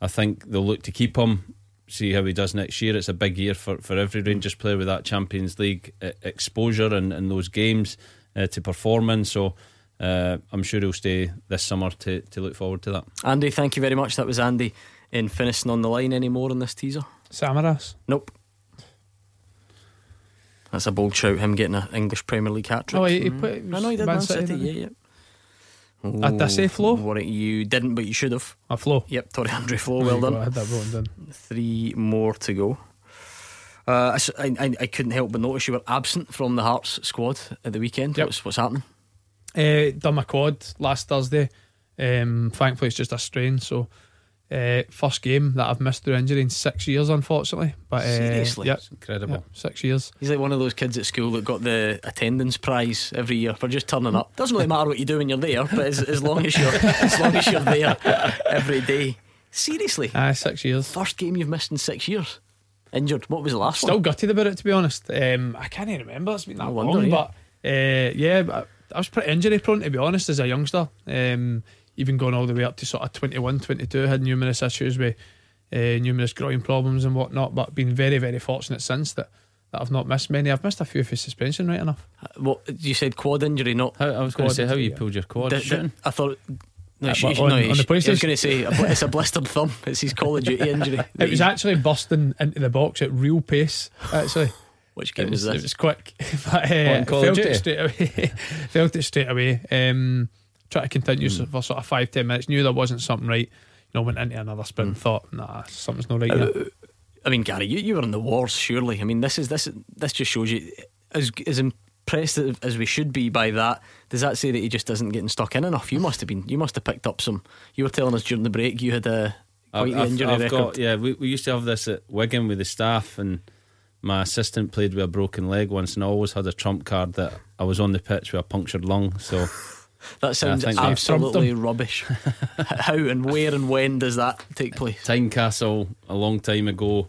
I think they'll look to keep him see how he does next year. It's a big year for, for every Rangers player with that Champions League uh, exposure and, and those games uh, to perform in. So uh, I'm sure he'll stay this summer to, to look forward to that. Andy, thank you very much. That was Andy in finishing on the line anymore in this teaser. Samaras? Nope. That's a bold shout, him getting an English Premier League hat trick. Oh, he, he put, I know he did Man City, City yeah, yeah. Ooh, did I say Flo? What you didn't, but you should have. A Flo. Yep, Tore Andre Flo. Well done. I had that. Three more to go. Uh, I, I, I, couldn't help but notice you were absent from the Hearts squad at the weekend. Yep. What's, what's happening? Uh, done my quad last Thursday. Um, thankfully, it's just a strain, so uh, first game that I've missed through injury in six years, unfortunately. But uh, seriously, yeah, incredible. six years. He's like one of those kids at school that got the attendance prize every year for just turning up. Doesn't really matter what you do when you're there, but as, as long as you're as long as you're there every day. Seriously, ah, six years. First game you've missed in six years. Injured. What was the last Still one? Still gutted about it, to be honest. Um, I can't even remember. It's been that wonder, long, yeah. but uh, yeah, I was pretty injury prone, to be honest, as a youngster. Um, even going all the way up to sort of 21, 22, had numerous issues with uh, numerous groin problems and whatnot, but been very, very fortunate since that. That I've not missed many. I've missed a few for suspension, right enough. Uh, what you said, quad injury, not. How, I was going to say how you pulled your quad. The, the, I thought no, uh, she, on, no, on the PlayStation. I was going to say it's a blistered thumb. It's his Call of Duty injury. it was actually busting into the box at real pace. Actually, which game it was, was this? It was quick, but uh, felt it straight away. felt it straight away. Um, try to continue mm. for sort of five ten minutes. Knew there wasn't something right. You know, went into another sprint. Mm. Thought, nah, something's not right. Uh, I mean, Gary, you, you were in the wars, surely. I mean, this is this this just shows you as as impressed as we should be by that. Does that say that he just isn't getting stuck in enough? You must have been. You must have picked up some. You were telling us during the break you had a quite I've, injury I've, I've got, yeah, we, we used to have this at Wigan with the staff and my assistant played with a broken leg once, and I always had a trump card that I was on the pitch with a punctured lung. So That sounds think we've absolutely rubbish. How and where and when does that take place? Tynecastle a long time ago.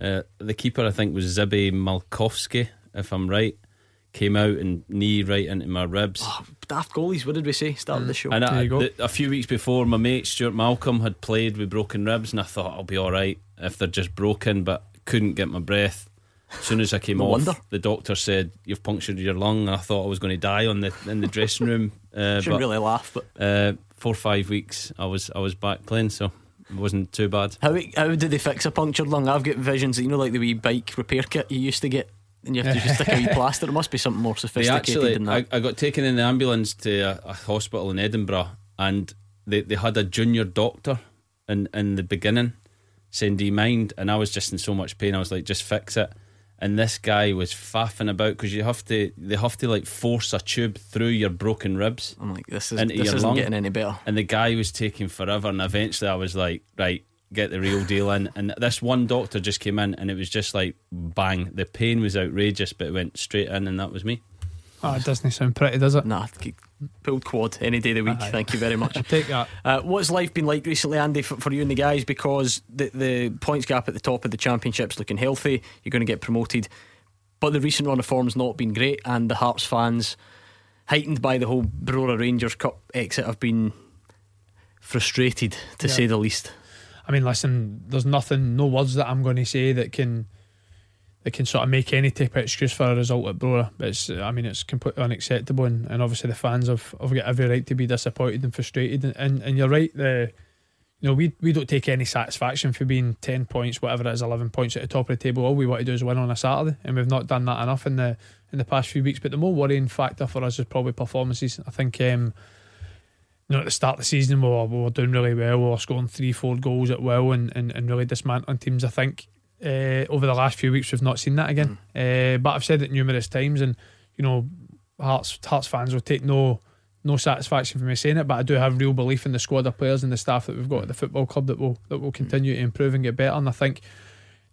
Uh, the keeper, I think, was Zibi Malkowski, if I'm right. Came out and knee right into my ribs. Oh, daft goalies, what did we say? Start of the show. And I, the, a few weeks before, my mate Stuart Malcolm had played with broken ribs, and I thought I'll be all right if they're just broken, but couldn't get my breath. As soon as I came No off, wonder. the doctor said you've punctured your lung. I thought I was going to die on the in the dressing room. Uh, Shouldn't but, really laugh, but uh, four or five weeks, I was I was back playing, so it wasn't too bad. How how did they fix a punctured lung? I've got visions, you know, like the wee bike repair kit you used to get, and you have to just stick a wee plaster. It must be something more sophisticated actually, than that. I, I got taken in the ambulance to a, a hospital in Edinburgh, and they, they had a junior doctor in in the beginning saying, "Do you mind?" And I was just in so much pain. I was like, "Just fix it." And this guy was faffing about because you have to, they have to like force a tube through your broken ribs. I'm like, this is into this your isn't lung. getting any better. And the guy was taking forever, and eventually I was like, right, get the real deal in. And this one doctor just came in, and it was just like bang. The pain was outrageous, but it went straight in, and that was me. Oh, it doesn't sound pretty, does it? Nah, pulled quad any day of the week. Aye. Thank you very much. Take that. Uh, what's life been like recently, Andy, for, for you and the guys? Because the, the points gap at the top of the championship's looking healthy. You're going to get promoted. But the recent run of form's not been great, and the Hearts fans, heightened by the whole Brora Rangers Cup exit, have been frustrated, to Yeah. say the least. I mean, listen, there's nothing, no words that I'm going to say that can that can sort of make any type of excuse for a result at Brora. It's, I mean, it's completely unacceptable, and, and obviously the fans have, have got every right to be disappointed and frustrated. And, and, and you're right, the you know we we don't take any satisfaction for being ten points, whatever it is, eleven points at the top of the table. All we want to do is win on a Saturday, and we've not done that enough in the in the past few weeks. But the more worrying factor for us is probably performances. I think. Um, you know, at the start of the season, we were, we were doing really well. We were scoring three, four goals at will and, and, and really dismantling teams. I think uh, over the last few weeks, we've not seen that again. Uh, but I've said it numerous times, and you know, Hearts Hearts fans will take no no satisfaction from me saying it. But I do have real belief in the squad of players and the staff that we've got at the football club that will that will continue to improve and get better. And I think.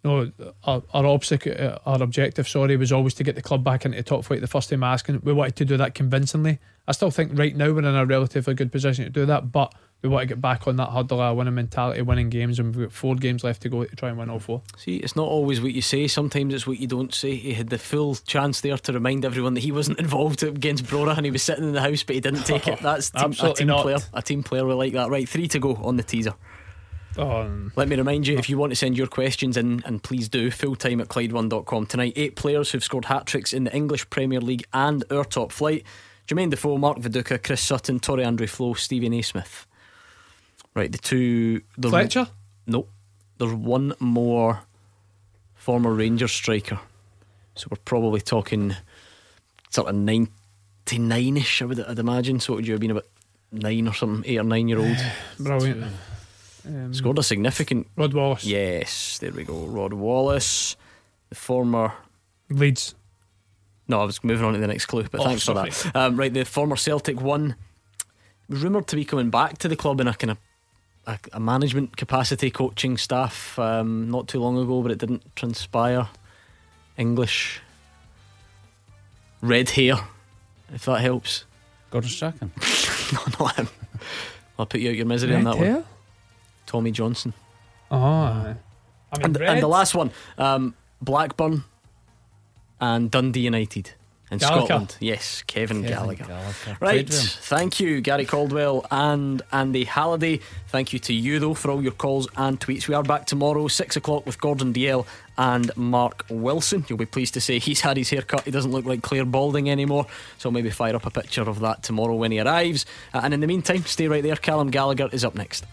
You know, our, our, obstacle, our objective, sorry, was always to get the club back into the top flight the first time asking. We wanted to do that convincingly. I still think right now we're in a relatively good position to do that, but we want to get back on that hurdle of winning mentality, winning games, and we've got four games left to go to try and win all four. See, it's not always what you say. Sometimes it's what you don't say. He had the full chance there to remind everyone that he wasn't involved against Brora and he was sitting in the house, but he didn't take it. That's team, a team not. player. A team player will like that. Right, three to go on the teaser. Um, Let me remind you if you want to send your questions in, and please do, full time at Clyde1.com. Tonight, eight players who've scored hat tricks in the English Premier League and our top flight Jermaine Defoe, Mark Viduka, Chris Sutton, Tore Andre Flo, Steven Naismith. Right, the two. The Fletcher? No. There's one more former Rangers striker. So we're probably talking sort of 99 ish, I would I'd imagine. So what would you have been about nine or something, eight or nine year old? Brilliant. Um, Scored a significant. Rod Wallace. Yes, there we go. Rod Wallace, the former Leeds. No, I was moving on to the next clue, but Oh, thanks sorry. for that. Um, right, the former Celtic one was rumoured to be coming back to the club in a kind of a, a management capacity, coaching staff, um, not too long ago, but it didn't transpire. English, red hair, if that helps. Gordon Strachan. no, not him. I'll put you out your misery on that hair? one. Tommy Johnson. Oh, aye. I mean, and, and the last one, um, Blackburn and Dundee United in Gallacher. Scotland. Yes, Kevin, Kevin Gallacher. Gallacher. Right, Played with him. thank you, Gary Caldwell and Andy Halliday. Thank you to you, though, for all your calls and tweets. We are back tomorrow, 6 o'clock, with Gordon Dalziel and Mark Wilson. You'll be pleased to say he's had his haircut. He doesn't look like Clare Balding anymore, so maybe fire up a picture of that tomorrow when he arrives. Uh, and in the meantime, stay right there. Callum Gallagher is up next.